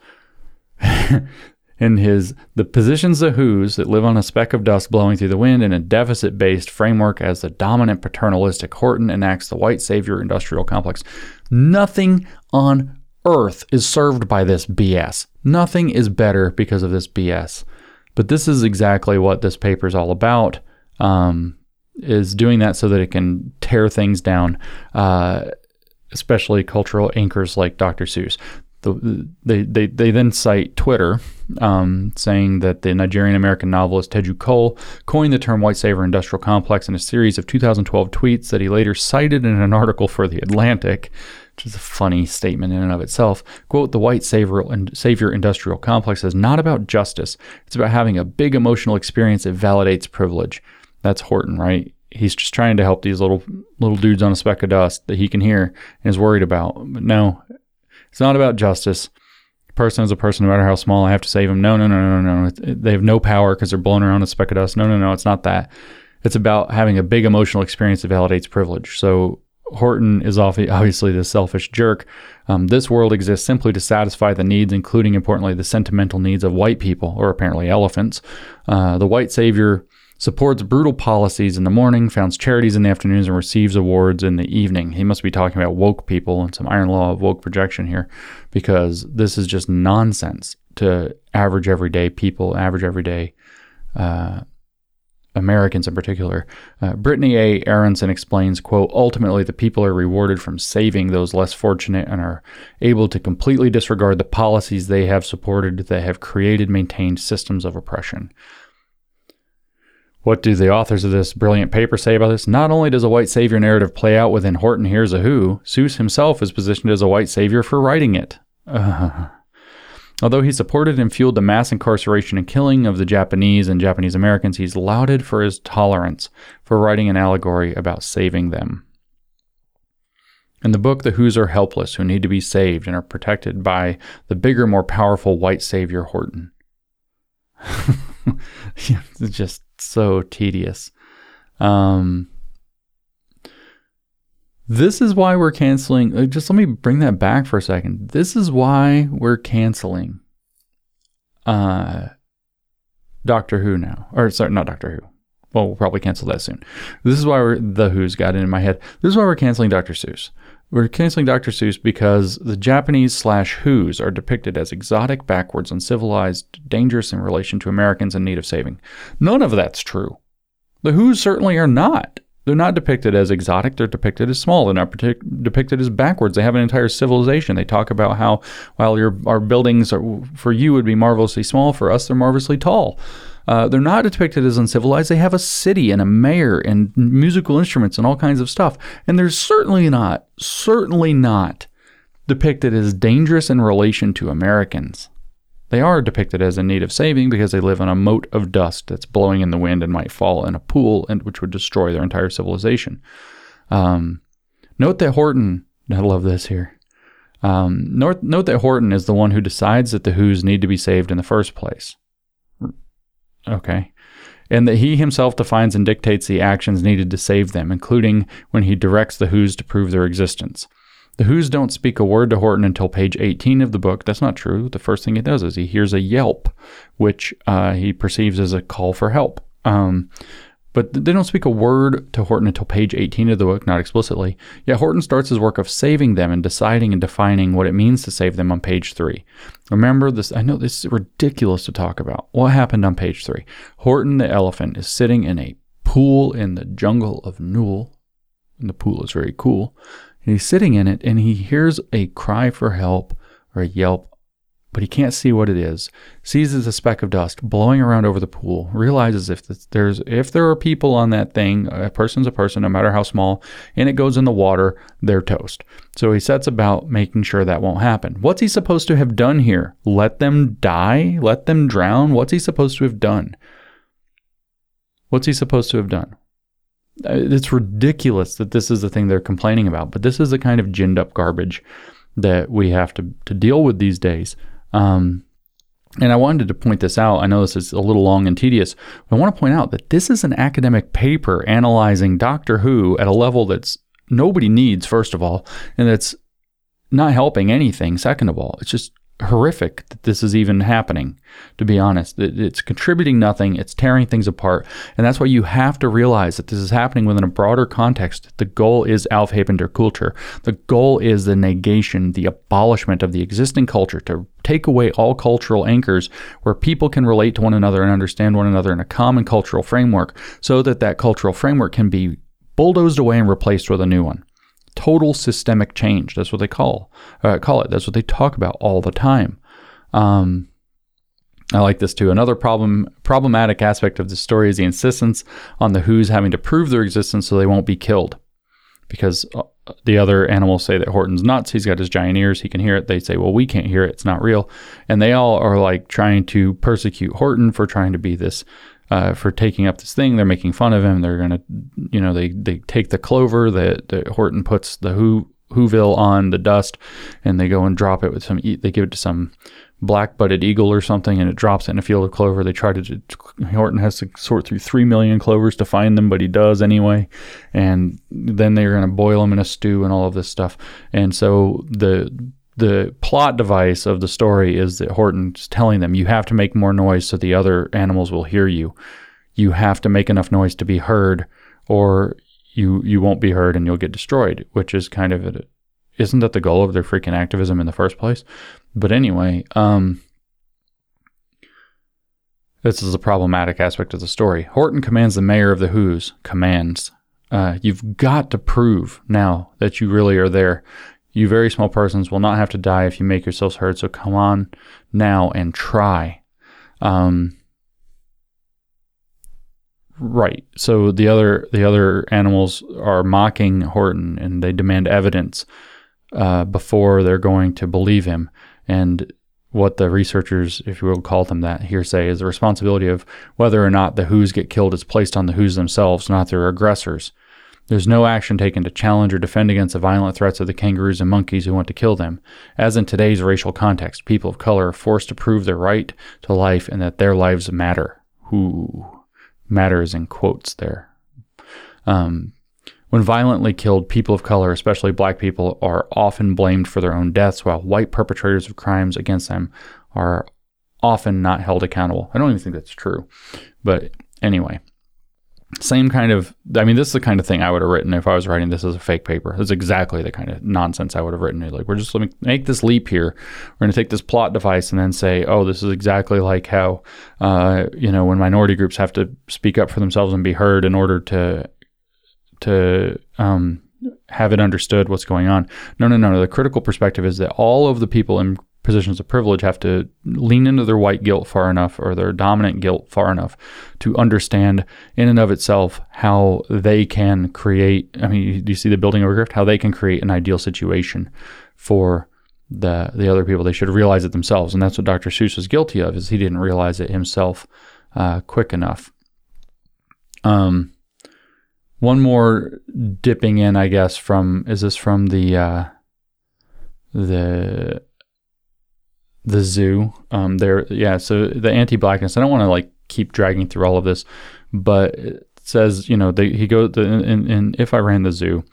A: in his the positions of who's that live on a speck of dust blowing through the wind in a deficit-based framework as the dominant paternalistic Horton enacts the white savior industrial complex. Nothing on earth is served by this BS. Nothing is better because of this BS. But this is exactly what this paper is all about. Um, is doing that so that it can tear things down, uh, especially cultural anchors like Dr. Seuss the, they, they, they then cite Twitter, um, saying that the Nigerian American novelist Teju Cole coined the term white savior industrial complex in a series of 2012 tweets that he later cited in an article for The Atlantic, which is a funny statement in and of itself. Quote, the white savior, savior industrial complex is not about justice. It's about having a big emotional experience that validates privilege. That's Horton, right? He's just trying to help these little little dudes on a speck of dust that he can hear and is worried about. But no, it's not about justice. Person is a person, no matter how small. I have to save them. No, no, no, no, no. No. They have no power because they're blown around a speck of dust. No, no, no. It's not that. It's about having a big emotional experience that validates privilege. So Horton is obviously the selfish jerk. Um, this world exists simply to satisfy the needs, including importantly the sentimental needs of white people, or apparently elephants. Uh, the white savior supports brutal policies in the morning, founds charities in the afternoons, and receives awards in the evening. He must be talking about woke people and some iron law of woke projection here, because this is just nonsense to average everyday people, average everyday uh, Americans in particular. Uh, Brittany A. Aronson explains, quote, ultimately the people are rewarded from saving those less fortunate and are able to completely disregard the policies they have supported that have created maintained systems of oppression. What do the authors of this brilliant paper say about this? Not only does a white savior narrative play out within Horton Hears a Who, Seuss himself is positioned as a white savior for writing it. Uh, although he supported and fueled the mass incarceration and killing of the Japanese and Japanese Americans, he's lauded for his tolerance for writing an allegory about saving them. In the book, the Who's are helpless, who need to be saved and are protected by the bigger, more powerful white savior Horton. it's just so tedious. Um, this is why we're canceling. Uh, just let me bring that back for a second. This is why we're canceling uh, Doctor Who now. Or, sorry, not Doctor Who. Well, we'll probably cancel that soon. This is why we're, the Who's got it in my head. This is why we're canceling Dr. Seuss. We're canceling Dr. Seuss because the Japanese slash Who's are depicted as exotic, backwards, uncivilized, dangerous in relation to Americans in need of saving. None of that's true. The Who's certainly are not. They're not depicted as exotic. They're depicted as small. They're not partic- depicted as backwards. They have an entire civilization. They talk about how while your our buildings are, for you would be marvelously small, for us they're marvelously tall. Uh, they're not depicted as uncivilized. They have a city and a mayor and musical instruments and all kinds of stuff. And they're certainly not, certainly not depicted as dangerous in relation to Americans. They are depicted as in need of saving because they live in a mote of dust that's blowing in the wind and might fall in a pool, and which would destroy their entire civilization. Um, note that Horton, I love this here. Um, note, note that Horton is the one who decides that the Who's need to be saved in the first place. Okay. And that he himself defines and dictates the actions needed to save them, including when he directs the Who's to prove their existence. The Who's don't speak a word to Horton until page 18 of the book. That's not true. The first thing he does is he hears a yelp, which uh, he perceives as a call for help. Um, but they don't speak a word to Horton until page 18 of the book, not explicitly. Yet Horton starts his work of saving them and deciding and defining what it means to save them on page 3. Remember this, I know this is ridiculous to talk about. What happened on page 3? Horton the elephant is sitting in a pool in the jungle of Nool, and the pool is very cool. And he's sitting in it and he hears a cry for help or a yelp but he can't see what it is. Sees as a speck of dust blowing around over the pool. Realizes if there's if there are people on that thing, a person's a person, no matter how small, and it goes in the water, they're toast. So he sets about making sure that won't happen. What's he supposed to have done here? Let them die? Let them drown? What's he supposed to have done? What's he supposed to have done? Uh, it's ridiculous that this is the thing they're complaining about, but this is the kind of ginned up garbage that we have to, to deal with these days. Um, and I wanted to point this out. I know this is a little long and tedious, but I want to point out that this is an academic paper analyzing Doctor Who at a level that's nobody needs, first of all, and that's not helping anything, second of all. It's just horrific that this is even happening, to be honest. It's contributing nothing, it's tearing things apart. And that's why you have to realize that this is happening within a broader context. The goal is Aufheben der Kultur. The goal is the negation, the abolishment of the existing culture, to take away all cultural anchors where people can relate to one another and understand one another in a common cultural framework so that that cultural framework can be bulldozed away and replaced with a new one total systemic change. That's what they call uh, call it. That's what they talk about all the time. Um, I like this too. Another problem problematic aspect of the story is the insistence on the Who's having to prove their existence so they won't be killed. Because uh, the other animals say that Horton's nuts. He's got his giant ears. He can hear it. They say, well, we can't hear it. It's not real. And they all are like trying to persecute Horton for trying to be this uh, for taking up this thing. They're making fun of him. They're gonna, you know, they they take the clover that, that Horton puts the who Whoville on the dust, and they go and drop it with some. They give it to some black-butted eagle or something, and it drops it in a field of clover. They try to. Horton has to sort through three million clovers to find them, but he does anyway. And then they're going to boil them in a stew and all of this stuff. And so the the plot device of the story is that Horton's telling them you have to make more noise so the other animals will hear you. You have to make enough noise to be heard, or you you won't be heard and you'll get destroyed. Which is kind of a, isn't that the goal of their freaking activism in the first place? But anyway, um, this is a problematic aspect of the story. Horton commands the mayor of the Who's commands. Uh, you've got to prove now that you really are there. You very small persons will not have to die if you make yourselves heard. So come on now and try. Um, right. So the other the other animals are mocking Horton, and they demand evidence uh, before they're going to believe him. And what the researchers, if you will call them that, hearsay is the responsibility of whether or not the Who's get killed is placed on the Who's themselves, not their aggressors. There's no action taken to challenge or defend against the violent threats of the kangaroos and monkeys who want to kill them. As in today's racial context, people of color are forced to prove their right to life and that their lives matter. Who matters in quotes there. Um, when violently killed, people of color, especially black people, are often blamed for their own deaths, while white perpetrators of crimes against them are often not held accountable. I don't even think that's true. But anyway, same kind of i mean this is the kind of thing i would have written if i was writing this as a fake paper. It's exactly the kind of nonsense i would have written. Like we're just let me make this leap here. We're going to take this plot device and then say oh this is exactly like how uh, you know when minority groups have to speak up for themselves and be heard in order to to um, have it understood what's going on. No no no no. The critical perspective is that all of the people in positions of privilege have to lean into their white guilt far enough or their dominant guilt far enough to understand in and of itself how they can create i mean do you see the building of a grift how they can create an ideal situation for the the other people. They should realize it themselves. And that's what dr seuss was guilty of is he didn't realize it himself uh, quick enough. Um one more dipping in i guess from is this from the uh the the zoo. Um, there, yeah. So the anti-blackness. I don't want to like keep dragging through all of this, but it says you know they, he goes in, and if I ran the zoo,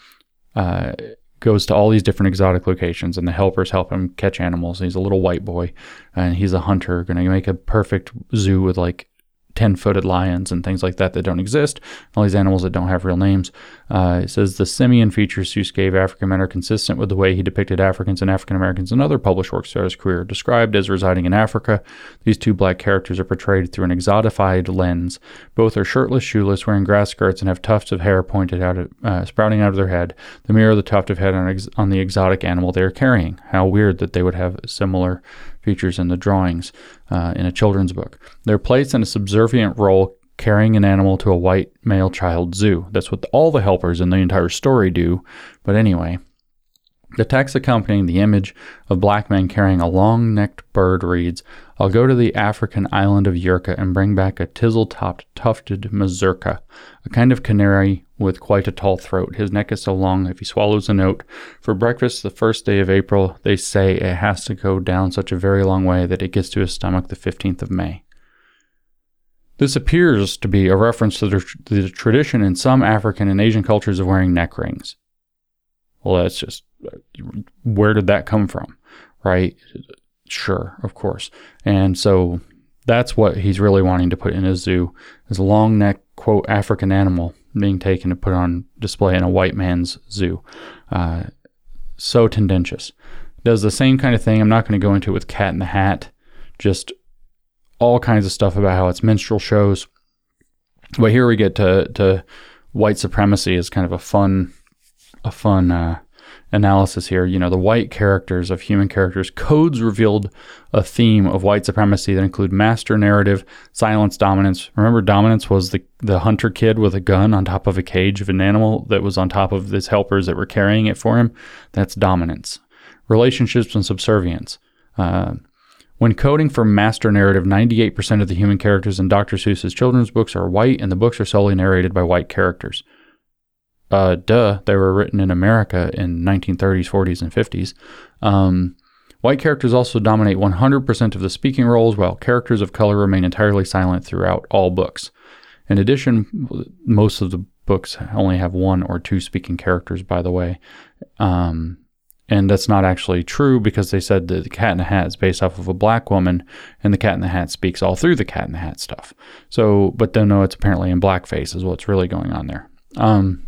A: uh, goes to all these different exotic locations, and the helpers help him catch animals. He's a little white boy, and he's a hunter, going to make a perfect zoo with like 10 footed lions and things like that that don't exist, all these animals that don't have real names. Uh, it says the simian features Seuss gave African men are consistent with the way he depicted Africans and African Americans in other published works throughout his career. Described as residing in Africa, these two black characters are portrayed through an exotified lens. Both are shirtless, shoeless, wearing grass skirts, and have tufts of hair pointed out, uh, sprouting out of their head. The mirror the tuft of head on, ex- on the exotic animal they are carrying. How weird that they would have similar features in the drawings uh, in a children's book. They're placed in a subservient role carrying an animal to a white male child zoo. That's what all the helpers in the entire story do. But anyway, The text accompanying the image of black men carrying a long necked bird reads I'll go to the African island of Yurka and bring back a tizzle topped tufted mazurka, a kind of canary with quite a tall throat. His neck is so long if he swallows a note. For breakfast the first day of April, they say it has to go down such a very long way that it gets to his stomach the 15th of May. This appears to be a reference to the, the tradition in some African and Asian cultures of wearing neck rings. Well, that's just where did that come from, right? Sure, of course. And so that's what he's really wanting to put in his zoo is a long neck quote African animal being taken to put on display in a white man's zoo. Uh, so tendentious. Does the same kind of thing. I'm not going to go into it with Cat in the Hat. Just all kinds of stuff about how it's minstrel shows. But here we get to to white supremacy as kind of a fun a fun uh, analysis here. You know, the white characters of human characters, codes revealed a theme of white supremacy that include master narrative, silence, dominance. Remember, dominance was the, the hunter kid with a gun on top of a cage of an animal that was on top of his helpers that were carrying it for him. That's dominance. Relationships and subservience. Uh, when coding for master narrative, 98% of the human characters in Dr. Seuss's children's books are white, and the books are solely narrated by white characters uh, duh, they were written in America in 1930s, 40s, and 50s. Um, white characters also dominate 100% of the speaking roles, while characters of color remain entirely silent throughout all books. In addition, most of the books only have one or two speaking characters, by the way. Um, and that's not actually true because they said that the Cat in the Hat is based off of a black woman, and the Cat in the Hat speaks all through the Cat in the Hat stuff. So, but then no, it's apparently in blackface is what's really going on there. Um,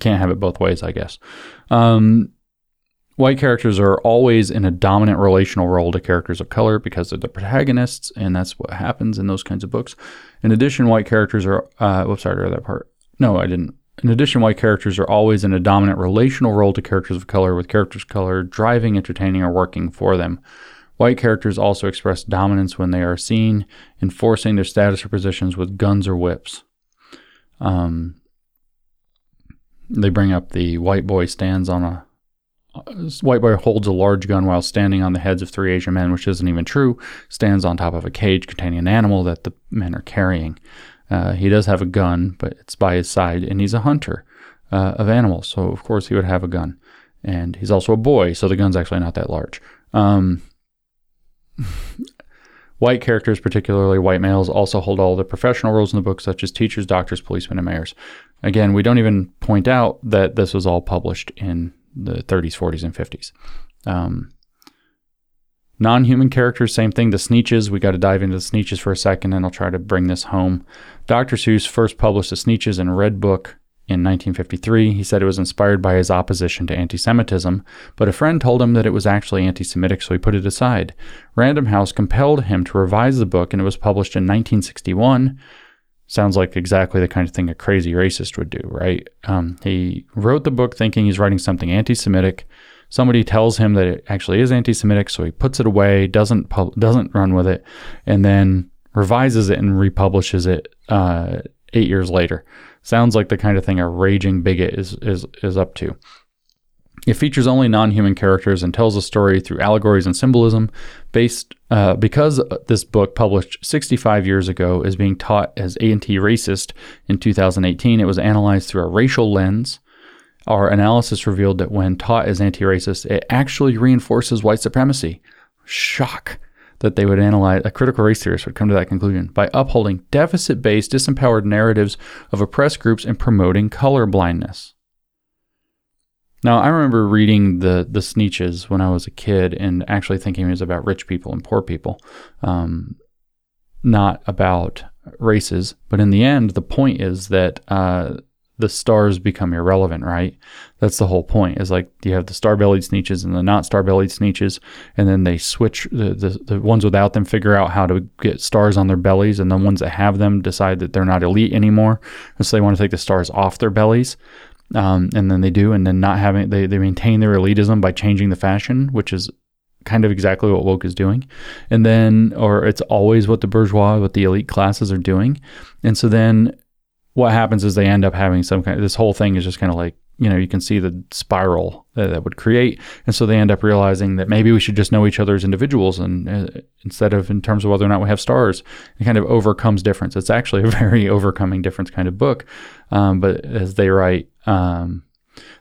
A: can't have it both ways, I guess. Um, white characters are always in a dominant relational role to characters of color because they're the protagonists, and that's what happens in those kinds of books. In addition, white characters are. Uh, whoops, I read that part. No, I didn't. In addition, white characters are always in a dominant relational role to characters of color, with characters of color driving, entertaining, or working for them. White characters also express dominance when they are seen enforcing their status or positions with guns or whips. Um, they bring up the white boy stands on a white boy holds a large gun while standing on the heads of three Asian men, which isn't even true. Stands on top of a cage containing an animal that the men are carrying. Uh, he does have a gun, but it's by his side, and he's a hunter uh, of animals, so of course he would have a gun. And he's also a boy, so the gun's actually not that large. Um, White characters, particularly white males, also hold all the professional roles in the book, such as teachers, doctors, policemen, and mayors. Again, we don't even point out that this was all published in the 30s, 40s, and 50s. Um, Non human characters, same thing. The Sneetches, we got to dive into the Sneetches for a second, and I'll try to bring this home. Dr. Seuss first published the Sneetches in a Redbook in 1953, he said it was inspired by his opposition to anti Semitism, but a friend told him that it was actually anti Semitic, so he put it aside. Random House compelled him to revise the book, and it was published in 1961. Sounds like exactly the kind of thing a crazy racist would do, right? Um, he wrote the book thinking he's writing something anti Semitic. Somebody tells him that it actually is anti Semitic, so he puts it away, doesn't, doesn't run with it, and then revises it and republishes it uh, eight years later. Sounds like the kind of thing a raging bigot is, is, is up to. It features only non-human characters and tells a story through allegories and symbolism. Based uh, because this book, published 65 years ago, is being taught as anti-racist in 2018, it was analyzed through a racial lens. Our analysis revealed that when taught as anti-racist, it actually reinforces white supremacy. Shock that they would analyze, a critical race theorist would come to that conclusion by upholding deficit based, disempowered narratives of oppressed groups and promoting color blindness. Now, I remember reading the the Sneetches when I was a kid and actually thinking it was about rich people and poor people, um, not about races. But in the end, the point is that uh, the stars become irrelevant, right? That's the whole point. Is like you have the star-bellied Sneetches and the not star-bellied Sneetches, and then they switch. The, the the ones without them figure out how to get stars on their bellies, and the ones that have them decide that they're not elite anymore, and so they want to take the stars off their bellies. Um, and then they do, and then not having they they maintain their elitism by changing the fashion, which is kind of exactly what woke is doing. And then or it's always what the bourgeois what the elite classes are doing. And so then what happens is they end up having some kind of this whole thing is just kind of like you know, you can see the spiral that, that would create. And so they end up realizing that maybe we should just know each other as individuals and uh, instead of in terms of whether or not we have stars, it kind of overcomes difference. It's actually a very overcoming difference kind of book. Um, but as they write, um,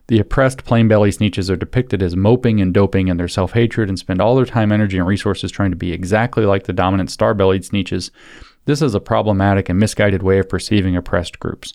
A: the oppressed plain belly sneetches are depicted as moping and doping in their self hatred and spend all their time, energy, and resources trying to be exactly like the dominant star bellied sneetches. This is a problematic and misguided way of perceiving oppressed groups.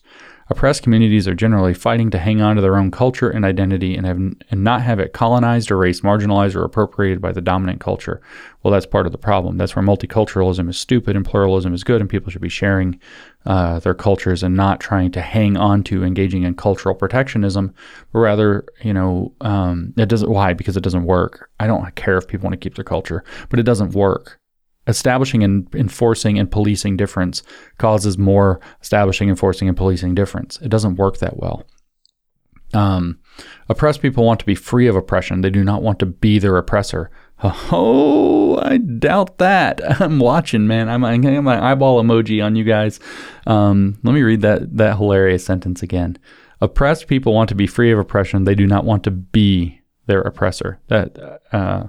A: Oppressed communities are generally fighting to hang on to their own culture and identity and, have, and not have it colonized, erased, marginalized, or appropriated by the dominant culture. Well, that's part of the problem. That's where multiculturalism is stupid and pluralism is good, and people should be sharing uh, their cultures and not trying to hang on to engaging in cultural protectionism, but rather, you know, um, it doesn't. Why? Because it doesn't work. I don't care if people want to keep their culture, but it doesn't work establishing and enforcing and policing difference causes more establishing, enforcing, and policing difference. It doesn't work that well. Um, oppressed people want to be free of oppression. They do not want to be their oppressor. Oh, I doubt that. I'm watching, man. I'm, getting my eyeball emoji on you guys. Um, let me read that that hilarious sentence again. Oppressed people want to be free of oppression. They do not want to be their oppressor. That uh,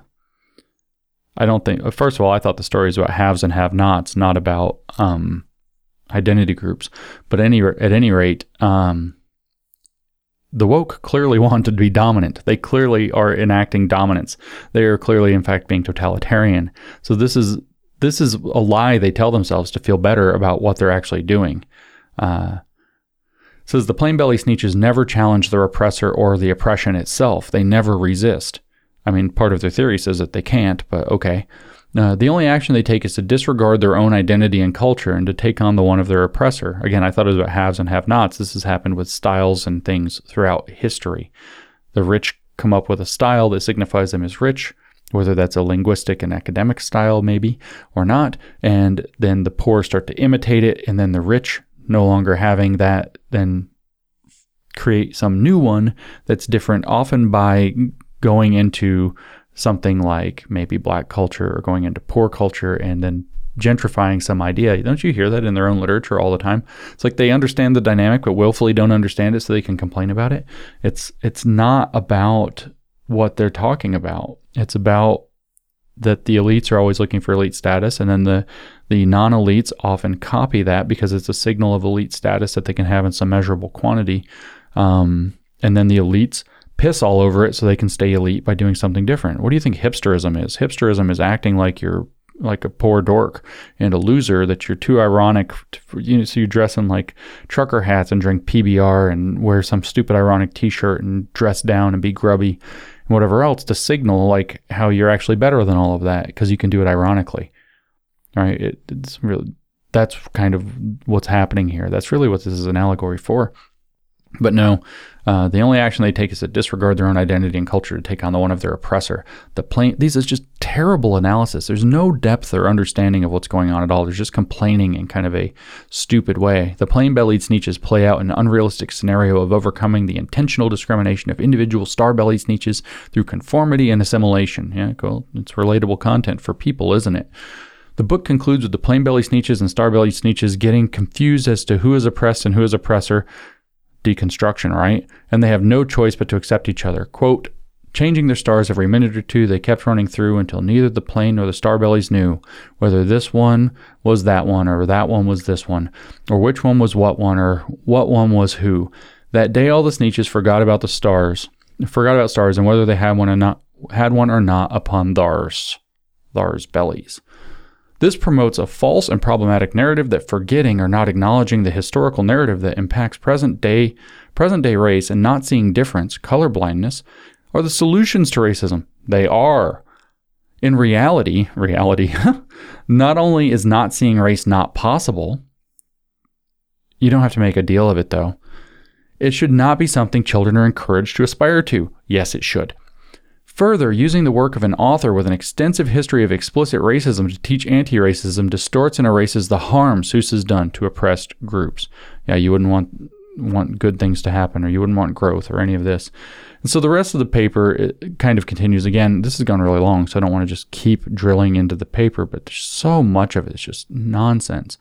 A: I don't think. First of all, I thought the story is about haves and have-nots, not about um, identity groups. But any at any rate, um, the woke clearly want to be dominant. They clearly are enacting dominance. They are clearly, in fact, being totalitarian. So this is this is a lie they tell themselves to feel better about what they're actually doing. Uh, says the plain belly sneetches never challenge their oppressor or the oppression itself. They never resist. I mean, part of their theory says that they can't, but okay. Uh, the only action they take is to disregard their own identity and culture and to take on the one of their oppressor. Again, I thought it was about haves and have nots. This has happened with styles and things throughout history. The rich come up with a style that signifies them as rich, whether that's a linguistic and academic style, maybe, or not. And then the poor start to imitate it, and then the rich, no longer having that, then create some new one that's different, often by going into something like maybe black culture or going into poor culture and then gentrifying some idea. Don't you hear that in their own literature all the time? It's like they understand the dynamic but willfully don't understand it so they can complain about it. It's it's not about what they're talking about. It's about that the elites are always looking for elite status and then the the non-elites often copy that because it's a signal of elite status that they can have in some measurable quantity. Um, and then the elites piss all over it so they can stay elite by doing something different. What do you think hipsterism is? Hipsterism is acting like you're like a poor dork and a loser that you're too ironic to, you know so you dress in like trucker hats and drink PBR and wear some stupid ironic t-shirt and dress down and be grubby and whatever else to signal like how you're actually better than all of that because you can do it ironically. Right? It, it's really that's kind of what's happening here. That's really what this is an allegory for. But no, uh, the only action they take is to disregard their own identity and culture to take on the one of their oppressor. The plain these is just terrible analysis. There's no depth or understanding of what's going on at all. There's just complaining in kind of a stupid way. The plain-bellied sneetches play out an unrealistic scenario of overcoming the intentional discrimination of individual star-bellied sneetches through conformity and assimilation. Yeah, cool. It's relatable content for people, isn't it? The book concludes with the plain belly sneetches and star belly sneetches getting confused as to who is oppressed and who is oppressor, deconstruction, right? And they have no choice but to accept each other. Quote, changing their stars every minute or two, they kept running through until neither the plain nor the star bellies knew whether this one was that one or that one was this one, or which one was what one or what one was who. That day all the sneetches forgot about the stars, forgot about stars and whether they had one or not had one or not upon thars, thars bellies. This promotes a false and problematic narrative that forgetting or not acknowledging the historical narrative that impacts present day present day race and not seeing difference, color blindness, are the solutions to racism. They are. In reality, reality, not only is not seeing race not possible, you don't have to make a deal of it though. It should not be something children are encouraged to aspire to. Yes, it should. Further, using the work of an author with an extensive history of explicit racism to teach anti racism distorts and erases the harm Seuss has done to oppressed groups. Yeah, you wouldn't want want good things to happen or you wouldn't want growth or any of this. And so the rest of the paper kind of continues. Again, this has gone really long, so I don't want to just keep drilling into the paper, but there's so much of it. It's just nonsense.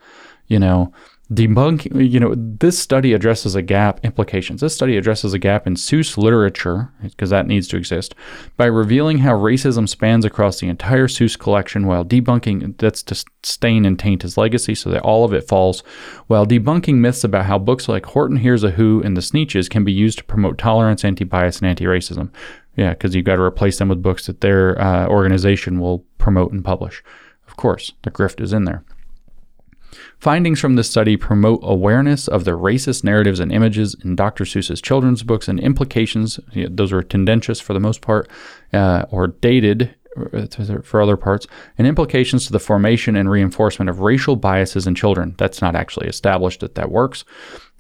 A: You know, debunking you know this study addresses a gap implications. This study addresses a gap in seuss literature because that needs to exist by revealing how racism spans across the entire seuss collection while debunking that's to stain and taint his legacy so that all of it falls while debunking myths about how books like horton hears a who and the sneetches can be used to promote tolerance anti-bias and anti-racism. Yeah because you've got to replace them with books that their uh, organization will promote and publish. Of course the grift is in there Findings from this study promote awareness of the racist narratives and images in Dr. Seuss's children's books and implications. Those are tendentious for the most part, uh, or dated uh, for other parts, and implications to the formation and reinforcement of racial biases in children. That's not actually established that that works.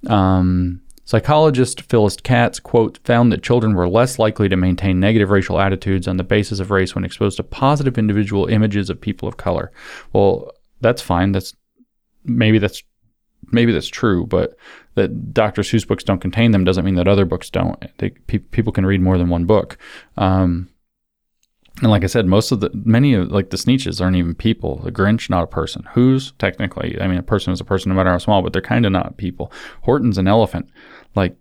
A: Um, Psychologist Phyllis Katz, quote, found that children were less likely to maintain negative racial attitudes on the basis of race when exposed to positive individual images of people of color. Well, that's fine. That's maybe that's maybe that's true, but that Dr. Seuss books don't contain them doesn't mean that other books don't. They, pe- people can read more than one book. Um, and like I said, most of the many of like the Sneetches aren't even people. The Grinch, not a person. Who's technically? I mean, a person is a person, no matter how small, but they're kind of not people. Horton's an elephant. Like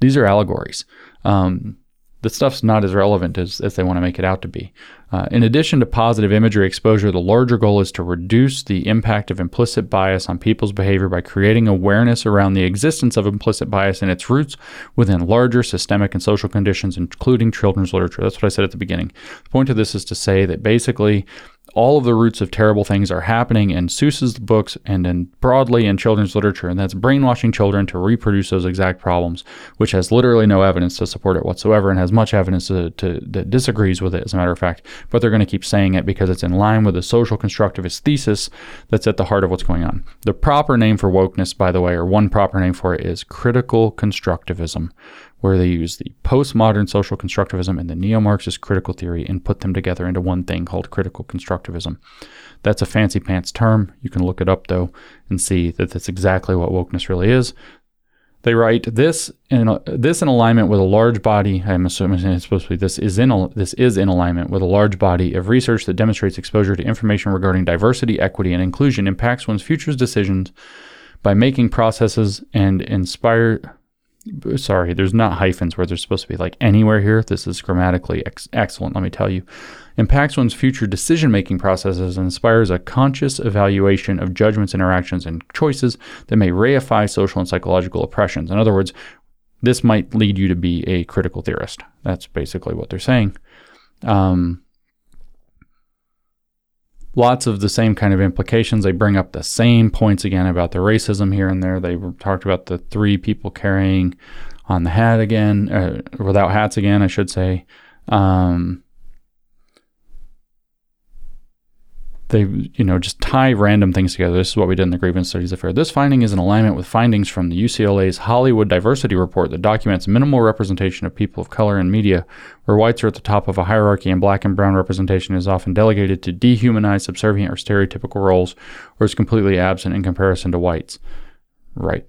A: these are allegories. Um, the stuff's not as relevant as, as they want to make it out to be. Uh, in addition to positive imagery exposure, the larger goal is to reduce the impact of implicit bias on people's behavior by creating awareness around the existence of implicit bias and its roots within larger systemic and social conditions, including children's literature. That's what I said at the beginning. The point of this is to say that basically all of the roots of terrible things are happening in Seuss's books and in broadly in children's literature, and that's brainwashing children to reproduce those exact problems, which has literally no evidence to support it whatsoever, and has much evidence to, to, that disagrees with it, as a matter of fact. But they're going to keep saying it because it's in line with the social constructivist thesis that's at the heart of what's going on. The proper name for wokeness, by the way, or one proper name for it, is critical constructivism where they use the postmodern social constructivism and the neo Marxist critical theory and put them together into one thing called critical constructivism. That's a fancy pants term. You can look it up though and see that that's exactly what wokeness really is. They write this in this in alignment with a large body. I'm assuming it's supposed to be this is in this is in alignment with a large body of research that demonstrates exposure to information regarding diversity, equity, and inclusion impacts one's future decisions by making processes and inspire sorry, there's not hyphens where they're supposed to be like anywhere here. This is grammatically ex- excellent, let me tell you. Impacts one's future decision making processes and inspires a conscious evaluation of judgments, interactions, and choices that may reify social and psychological oppressions. In other words, this might lead you to be a critical theorist. That's basically what they're saying. Um, lots of the same kind of implications. They bring up the same points again about the racism here and there. They talked about the three people carrying on the hat again, uh, without hats again, I should say. Um, they you know just tie random things together. This is what we did in the grievance studies affair. This finding is in alignment with findings from the UCLA's Hollywood Diversity Report that documents minimal representation of people of color in media, where whites are at the top of a hierarchy and black and brown representation is often delegated to dehumanized, subservient, or stereotypical roles, or is completely absent in comparison to whites. Right.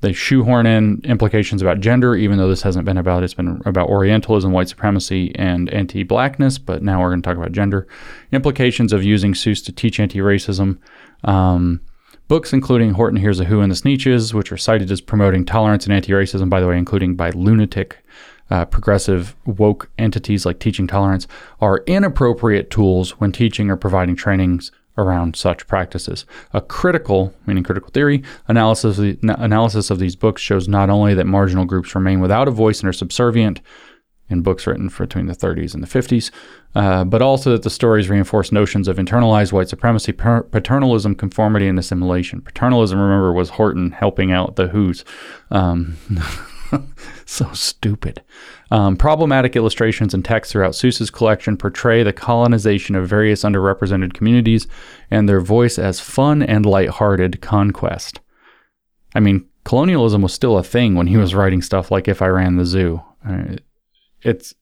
A: They shoehorn in implications about gender, even though this hasn't been about. It's been about Orientalism, white supremacy, and anti-blackness. But now we're going to talk about gender implications of using Seuss to teach anti-racism. Um, books including Horton Hears a Who and the Sneetches, which are cited as promoting tolerance and anti-racism, by the way, including by lunatic. Uh, progressive woke entities like teaching tolerance are inappropriate tools when teaching or providing trainings around such practices. A critical, meaning critical theory, analysis of, the, analysis of these books shows not only that marginal groups remain without a voice and are subservient in books written between the 30s and the 50s, uh, but also that the stories reinforce notions of internalized white supremacy, paternalism, conformity, and assimilation. Paternalism, remember, was Horton helping out the Who's. Um, so stupid. Um, problematic illustrations and texts throughout Seuss's collection portray the colonization of various underrepresented communities and their voice as fun and lighthearted conquest. I mean, colonialism was still a thing when he was writing stuff like If I Ran the Zoo. It's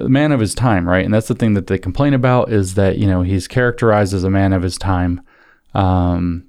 A: a man of his time, right? And that's the thing that they complain about is that, you know, he's characterized as a man of his time. Um,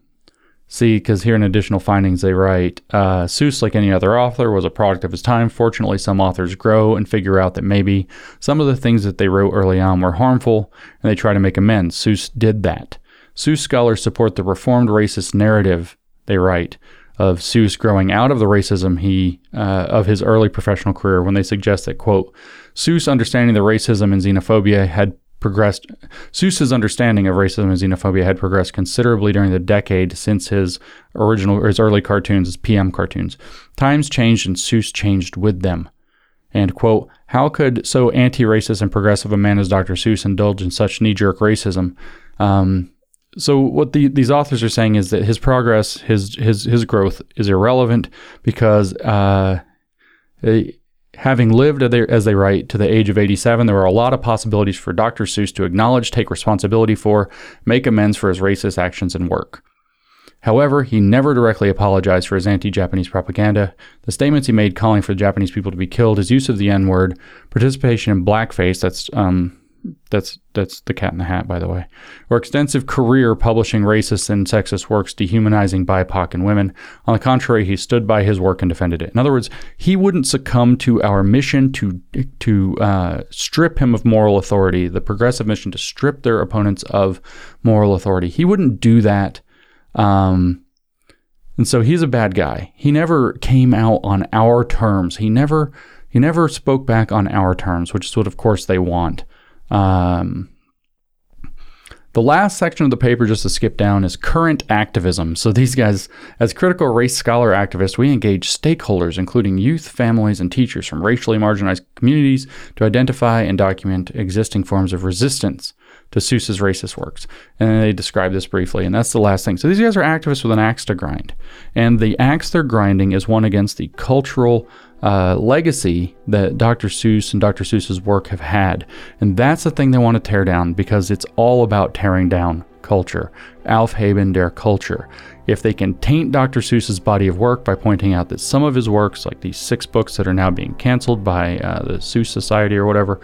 A: See, because here in additional findings, they write uh, Seuss, like any other author, was a product of his time. Fortunately, some authors grow and figure out that maybe some of the things that they wrote early on were harmful and they try to make amends. Seuss did that. Seuss scholars support the reformed racist narrative, they write, of Seuss growing out of the racism he uh, of his early professional career when they suggest that quote Seuss understanding the racism and xenophobia had progressed Seuss's understanding of racism and xenophobia had progressed considerably during the decade since his original or his early cartoons, his PM cartoons. Times changed and Seuss changed with them. And quote, how could so anti-racist and progressive a man as Dr. Seuss indulge in such knee-jerk racism? Um, so what the, these authors are saying is that his progress, his his his growth is irrelevant because uh, having lived as they write to the age of 87, there were a lot of possibilities for Dr. Seuss to acknowledge, take responsibility for, make amends for his racist actions and work. However, he never directly apologized for his anti Japanese propaganda. The statements he made calling for the Japanese people to be killed, his use of the N word, participation in blackface, that's um, that's that's the cat in the hat, by the way. Or extensive career publishing racist and sexist works dehumanizing BIPOC and women. On the contrary, he stood by his work and defended it. In other words, he wouldn't succumb to our mission to to uh, strip him of moral authority, the progressive mission to strip their opponents of moral authority. He wouldn't do that. Um, and so he's a bad guy. He never came out on our terms. He never he never spoke back on our terms, which is what, of course, they want. Um, the last section of the paper, just to skip down, is current activism. So, these guys, as critical race scholar activists, we engage stakeholders, including youth, families, and teachers from racially marginalized communities, to identify and document existing forms of resistance to Seuss's racist works. And they describe this briefly, and that's the last thing. So, these guys are activists with an axe to grind. And the axe they're grinding is one against the cultural uh, legacy that Dr. Seuss and Dr. Seuss's work have had. And that's the thing they want to tear down because it's all about tearing down culture. Aufheben der Kultur. If they can taint Dr. Seuss's body of work by pointing out that some of his works, like these six books that are now being canceled by uh, the Seuss Society or whatever,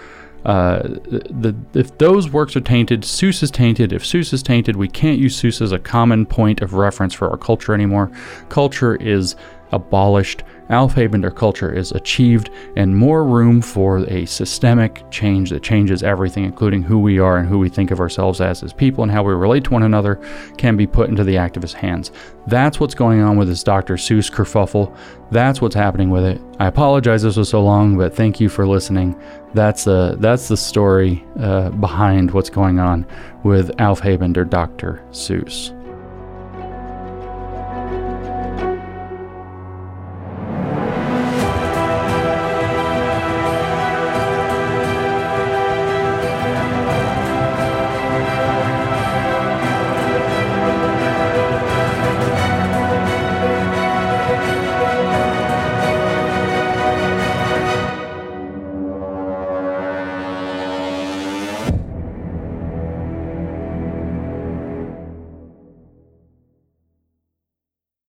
A: uh, the, if those works are tainted, Seuss is tainted. If Seuss is tainted, we can't use Seuss as a common point of reference for our culture anymore. Culture is abolished, Aufheben culture is achieved, and more room for a systemic change that changes everything, including who we are and who we think of ourselves as as people and how we relate to one another, can be put into the activist hands. That's what's going on with this Dr. Seuss kerfuffle. That's what's happening with it. I apologize this was so long, but thank you for listening. That's uh, that's the story uh, behind what's going on with Aufheben Dr. Seuss.